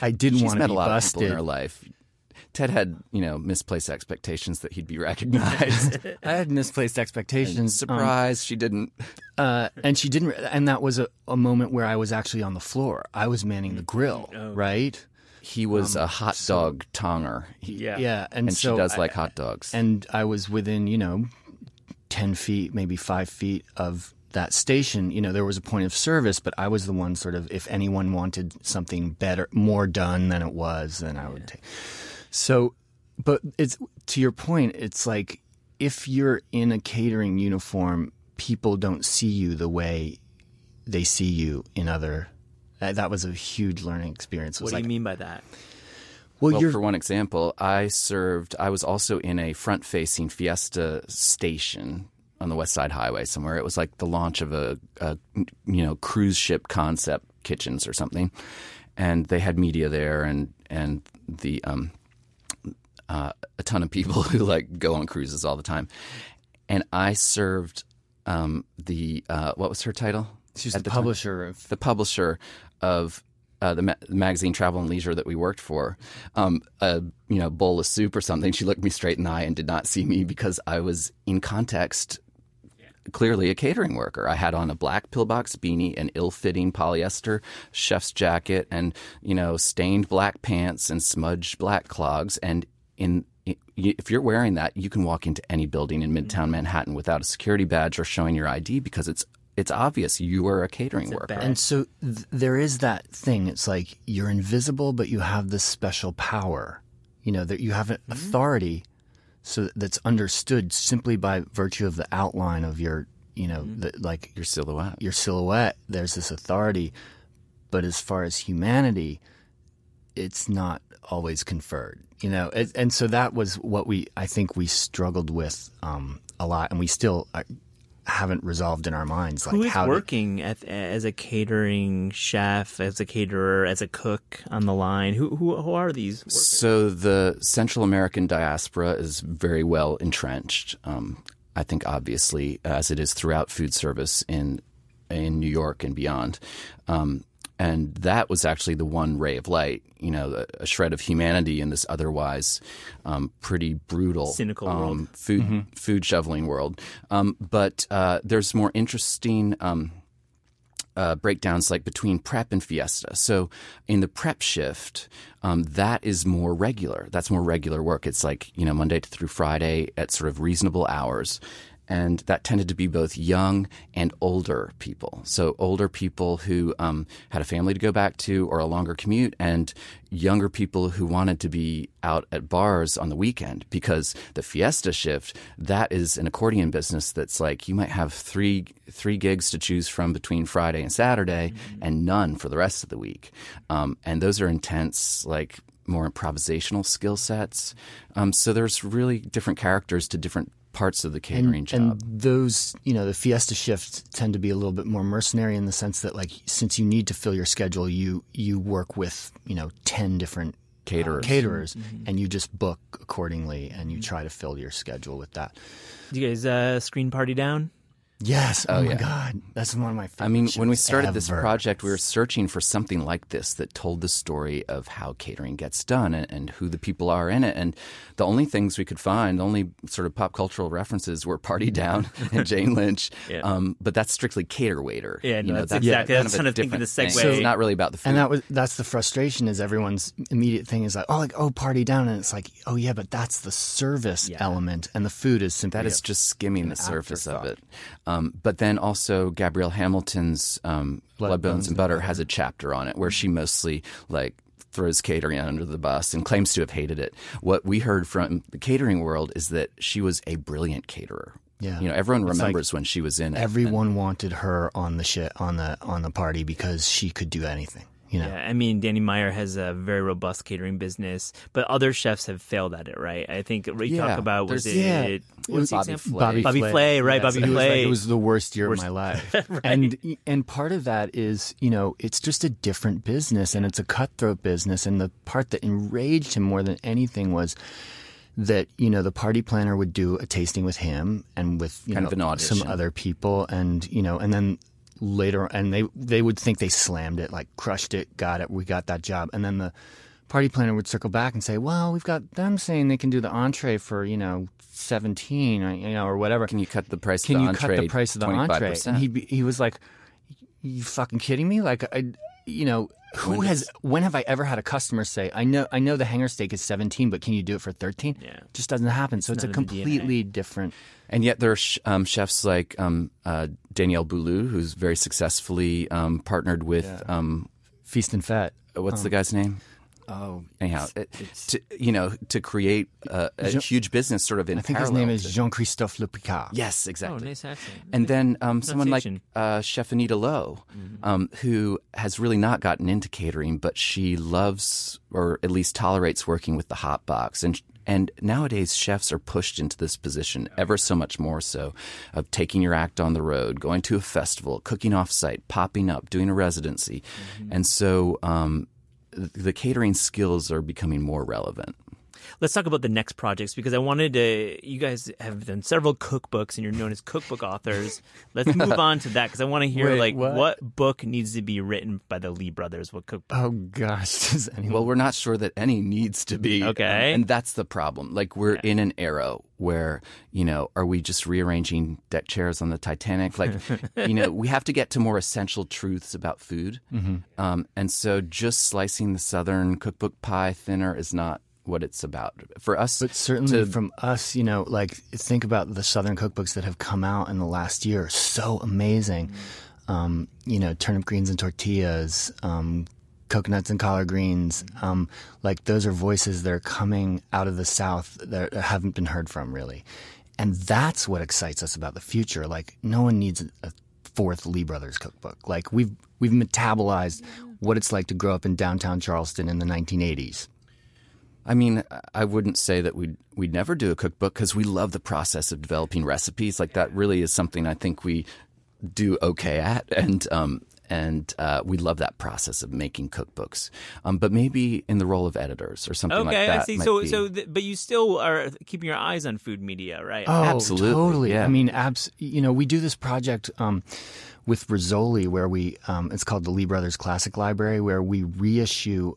I didn't She's want to met be a lot busted. of people in her life. Ted had, you know, misplaced expectations that he'd be recognized. I had misplaced expectations. Um, Surprise, she didn't. uh, and she didn't. And that was a, a moment where I was actually on the floor. I was manning the grill, right? He was a hot dog tonger. He, Yeah. Yeah, and, and so she does I- like hot dogs. and I was within, you know, 10 feet, maybe five feet of that station. You know, there was a point of service, but I was the one sort of, if anyone wanted something better, more done than it was, then I would take. So, but it's to your point, it's like if you're in a catering uniform, people don't see you the way they see you in other. That was a huge learning experience. What do like, you mean by that? Well, well, for one example, I served. I was also in a front-facing Fiesta station on the West Side Highway somewhere. It was like the launch of a, a you know cruise ship concept kitchens or something, and they had media there and and the um uh, a ton of people who like go on cruises all the time, and I served um the uh, what was her title? she's at the, the time? publisher of the publisher of uh, the ma- magazine Travel and Leisure that we worked for, um, a you know bowl of soup or something. She looked me straight in the eye and did not see me because I was in context. Clearly, a catering worker. I had on a black pillbox beanie, an ill-fitting polyester chef's jacket, and you know stained black pants and smudged black clogs. And in if you're wearing that, you can walk into any building in Midtown Manhattan without a security badge or showing your ID because it's it's obvious you are a catering worker. And so th- there is that thing. It's like you're invisible, but you have this special power. You know that you have an authority, so that's understood simply by virtue of the outline of your, you know, the, like Your silhouette. your silhouette. There's this authority, but as far as humanity, it's not always conferred. You know, it, and so that was what we I think we struggled with um, a lot, and we still haven't resolved in our minds. Like Who is how to- working at, as a catering chef, as a caterer, as a cook on the line? Who who, who are these? workers? So the Central American diaspora is very well entrenched. Um, I think obviously as it is throughout food service in in New York and beyond. Um, and that was actually the one ray of light, you know, a, a shred of humanity in this otherwise um, pretty brutal, Cynical um, world. food food shoveling world. Um, but uh, there's more interesting. Um, uh, breakdowns like between prep and fiesta. So in the prep shift, um, that is more regular. That's more regular work. It's like you know Monday through Friday at sort of reasonable hours. And that tended to be both young and older people. So older people who um, had a family to go back to or a longer commute, and younger people who wanted to be out at bars on the weekend because the fiesta shift that is an accordion business that's like you might have three three gigs to choose from between Friday and Saturday and none for the rest of the week. Um, and those are intense like more improvisational skill sets. Um, so there's really different characters to different parts of the catering and, job and those, you know, the fiesta shifts tend to be a little bit more mercenary in the sense that, like, since you need to fill your schedule, you you work with you know ten different uh, Caterers. caterers, mm-hmm. Mm-hmm. and you just book accordingly, and you mm-hmm. try to fill your schedule with that. Do you guys uh, screen party down? Yes. Oh, my yeah. God, that's one of my. favorite I mean, when we shows started this project, we were searching for something like this that told the story of how catering gets done and, and who the people are in it. And the only things we could find, the only sort of pop cultural references were Party Down and Jane Lynch. Yeah. Um, but that's strictly cater waiter. Yeah, no, you know, that's exactly- kind that's of kind of thinking different the thing. segue. So it's not really about the food. And that was that's the frustration is everyone's immediate thing is like oh like oh party down and it's like oh yeah but that's the service element and the food is simply That is just skimming the surface of it. Um, but then also Gabrielle Hamilton's um, Blood, Bones, and Butter has a chapter on it where she mostly like throws catering under the bus and claims to have hated it. What we heard from the catering world is that she was a brilliant caterer. Yeah. you know, everyone It's like remembers when she was in it. everyone wanted her on the shit on the on the party because she could do anything you know Yeah, I mean, Danny Meyer has a very robust catering business, but other chefs have failed at it, right? I think we Yeah, talk about was there's- it yeah. what's the Bobby example? Flay. Bobby, Bobby Flay, right? Bobby He was like, Flay. it was the worst year Worst- of my life. And and part of that is, you know, it's just a different business and it's a cutthroat business. And the part that enraged him more than anything was that, you know, the party planner would do a tasting with him and with you Kind know, of an some other people and you know, and then later and they they would think they slammed it, like crushed it, got it, we got that job. And then the party planner would circle back and say, Well, we've got them saying they can do the entree for, you know, seventeen or you know, or whatever. Can you cut the price Can of the you entree? cut the price of the entree? 25%? And he he was like, "You fucking kidding me? Like, I, you know, who has? When have I ever had a customer say, I know, I know the hanger steak is seventeen, but can you do it for 13? Yeah. it just doesn't happen. So it's, a not DNA. completely different. And yet there are sh- um, chefs like um, uh, Daniel Boulud, who's very successfully um, partnered with um, Feast and Fêtes. what's the guy's name? Oh, Anyhow, it, to, you know, to create a, a huge business sort of in I think his name is Jean Christophe Le Picart. Yes, Oh, exactly. nice accent. And then um, someone like uh, Chef Anita Lo, Mm-hmm. um, who has really not gotten into catering, but she loves or at least tolerates working with the hot box. And and nowadays, chefs are pushed into this position ever so much more so of taking your act on the road, going to a festival, cooking off site, popping up, doing a residency. Mm-hmm. And so um, th- the catering skills are becoming more relevant. Let's talk about the next projects because I wanted to. You guys have done several cookbooks and you're known as cookbook authors. Let's move on to that because I want to hear Wait, like what? what? book needs to be written by the Lee brothers. What cookbook? Oh gosh, does anyone? Well, we're not sure that any needs to be. Okay. And that's the problem. Like, we're in an era where, you know, are we just rearranging deck chairs on the Titanic? Like, you know, we have to get to more essential truths about food. Mm-hmm. Um, and so just slicing the Southern cookbook pie thinner is not what it's about. For us, But certainly to- from us, you know, like think about the Southern cookbooks that have come out in the last year. So amazing. Um, you know, turnip greens and tortillas, um, coconuts and collard greens. Um, like those are voices that are coming out of the South that haven't been heard from really. And that's what excites us about the future. Like no one needs a fourth Lee Brothers cookbook. Like we've we've metabolized what it's like to grow up in downtown Charleston in the 1980s. I mean, I wouldn't say that we'd we'd never do a cookbook because we love the process of developing recipes. Like that really is something I think we do okay at, and um, and uh, we love that process of making cookbooks. Um, but maybe in the role of editors or something like that. Okay. I see. So, be- so, th- but you still are keeping your eyes on food media, right? Oh, Absolutely, totally. yeah. I mean, abs- You know, we do this project um, with Rizzoli, where we um, it's called the Lee Brothers Classic Library, where we reissue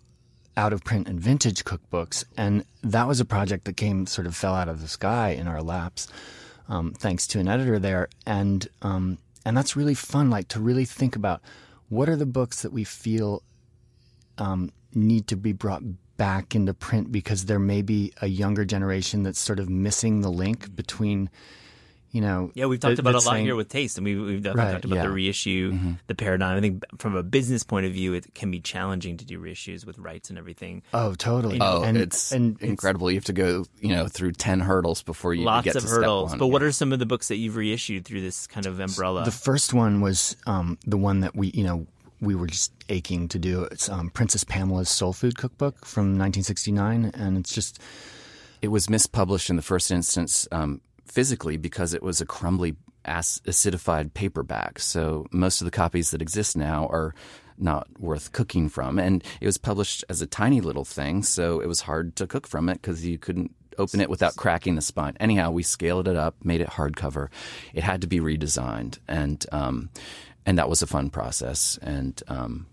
out of print and vintage cookbooks, and that was a project that came sort of fell out of the sky in our laps, um, thanks to an editor there, and um, and that's really fun. Like to really think about what are the books that we feel um, need to be brought back into print because there may be a younger generation that's sort of missing the link between, you know. Yeah, we've talked that- about a lot saying- here with taste, and we, we've definitely Right, talked about yeah. the reissue, Mm-hmm. the paradigm. I think from a business point of view, it can be challenging to do reissues with rights and everything. Oh, totally. Oh, and, it's and it's- incredible. You have to go, you know, through ten hurdles before you Lots get of to step one. But what are some of the books that you've reissued through this kind of umbrella? The first one was um, the one that we, you know, we were just aching to do. It's um, Princess Pamela's Soul Food Cookbook from 1969, and it's just It was mispublished in the first instance um, physically because it was a crumbly, acidified paperback. So most of the copies that exist now are not worth cooking from. And it was published as a tiny little thing, so it was hard to cook from it because you couldn't open it without cracking the spine. Anyhow, we scaled it up, made it hardcover. It had to be redesigned, and um, and that was a fun process. And um,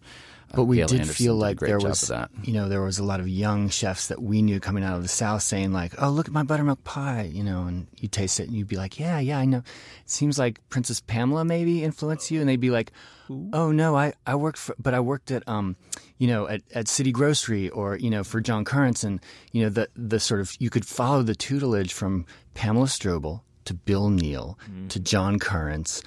but we Gail did Anderson feel like great there was that. you know there was a lot of young chefs that we knew coming out of the south saying like oh look at my buttermilk pie you know and you taste it and you'd be like yeah yeah i know. It seems like princess pamela maybe influenced you and they'd be like oh no i i worked for but i worked at um you know at, at city grocery or you know for John Currence and you know the the sort of you could follow the tutelage from pamela strobel to bill neal to John Currence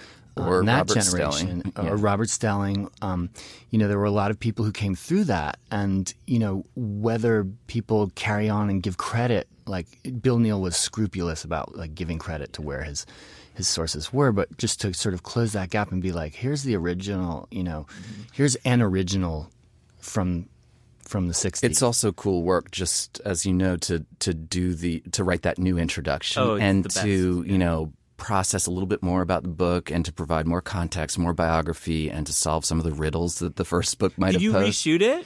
Or and that Robert generation Stehling. or Yeah. Robert Stehling. Um, you know, there were a lot of people who came through that, and you know, whether people carry on and give credit, like Bill Neal was scrupulous about like giving credit to where his his sources were, but just to sort of close that gap and be like, here's the original. You know, here's an original from from the '60s. It's also cool work, just as you know, to to do the to write that new introduction Oh, and the best. to you know process a little bit more about the book and to provide more context, more biography, and to solve some of the riddles that the first book might Did have posed. you reshoot it?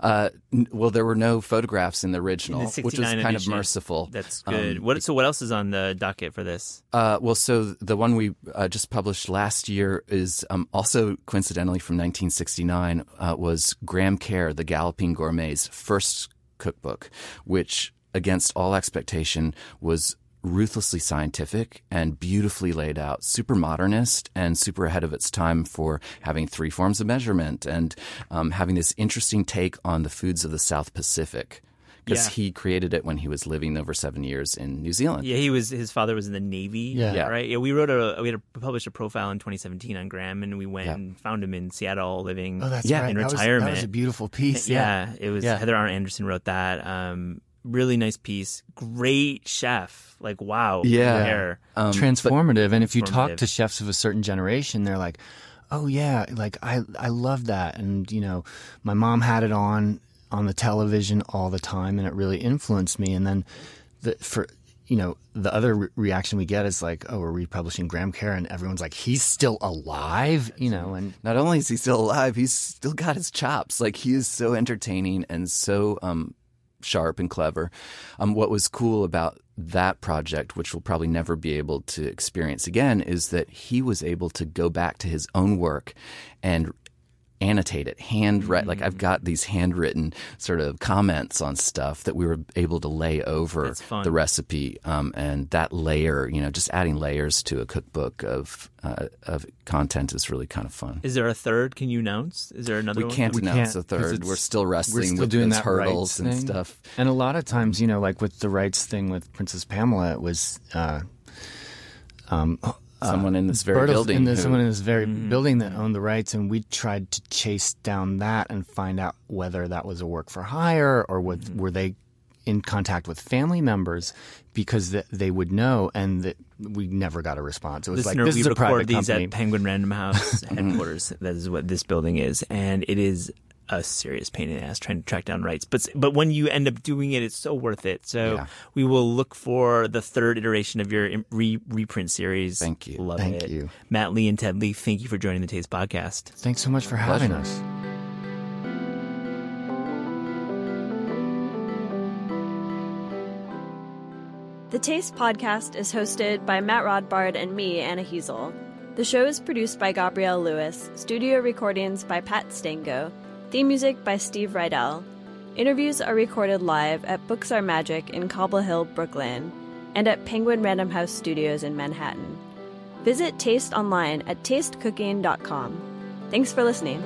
Uh, n- well, there were no photographs in the original, In the which was 69 kind of merciful. That's good. Um, what? So what else is on the docket for this? uh, well, so the one we uh, just published last year is um, also coincidentally from 1969 uh, was Graham Kerr, the Galloping Gourmet's first cookbook, which, against all expectation, was ruthlessly scientific and beautifully laid out, super modernist and super ahead of its time for having three forms of measurement and um, having this interesting take on the foods of the South Pacific. Because Yeah. he created it when he was living over seven years in New Zealand. Yeah, he was. His father was in the Navy. Yeah. Yeah. Right. Yeah, we wrote a. We had a, published a profile in 2017 on Graham, and we went Yeah. and found him in Seattle, living. oh, that's yeah, right. in that was, retirement. that was a beautiful piece. yeah, it was Yeah. Heather R. Anderson wrote that. Um, really nice piece. Great chef. Like wow. Yeah. Hair. Um, transformative. and if you talk to chefs of a certain generation, they're like, "Oh yeah, like I I love that." And you know, my mom had it on on the television all the time, and it really influenced me. And then the for you know the other re- reaction we get is like, "Oh, we're republishing Graham Kerr," and everyone's like, "He's still alive," you know, and not only is he still alive, he's still got his chops. Like he is so entertaining and so um, sharp and clever. Um, what was cool about that project, which we'll probably never be able to experience again, is that he was able to go back to his own work and annotate it, handwrite. Like I've got these handwritten sort of comments on stuff that we were able to lay over the recipe, um, and that layer, you know, just adding layers to a cookbook of uh, of content is really kind of fun. Is there a third? Can you announce? Is there another We one? can't We announce can't, a 'cause third. We're still wrestling we're still with doing those that hurdles rights and thing. stuff. And a lot of times, you know, like with the rights thing with Princess Pamela, it was uh, Uh, someone in this very Bertels- building. and there's who- someone in this very mm-hmm. building that owned the rights, and we tried to chase down that and find out whether that was a work for hire or what, mm-hmm. were they in contact with family members because th- they would know, and that we never got a response. It was Listener, like this we is a record private these company. at Penguin Random House mm-hmm. headquarters. that is what this building is, and it is a serious pain in the ass trying to track down rights. But but when you end up doing it, it's so worth it. So Yeah. we will look for the third iteration of your re- reprint series. Thank you. Love Thank it. you. Matt Lee and Ted Lee. Thank you for joining the Taste Podcast. Thanks so much for having Pleasure. us. The Taste Podcast is hosted by Matt Rodbard and me, Anna Hezel. The show is produced by Gabrielle Lewis, studio recordings by Pat Stango, theme music by Steve Rydell. Interviews are recorded live at Books Are Magic in Cobble Hill, Brooklyn, and at Penguin Random House Studios in Manhattan. Visit Taste online at tastecooking.com. Thanks for listening.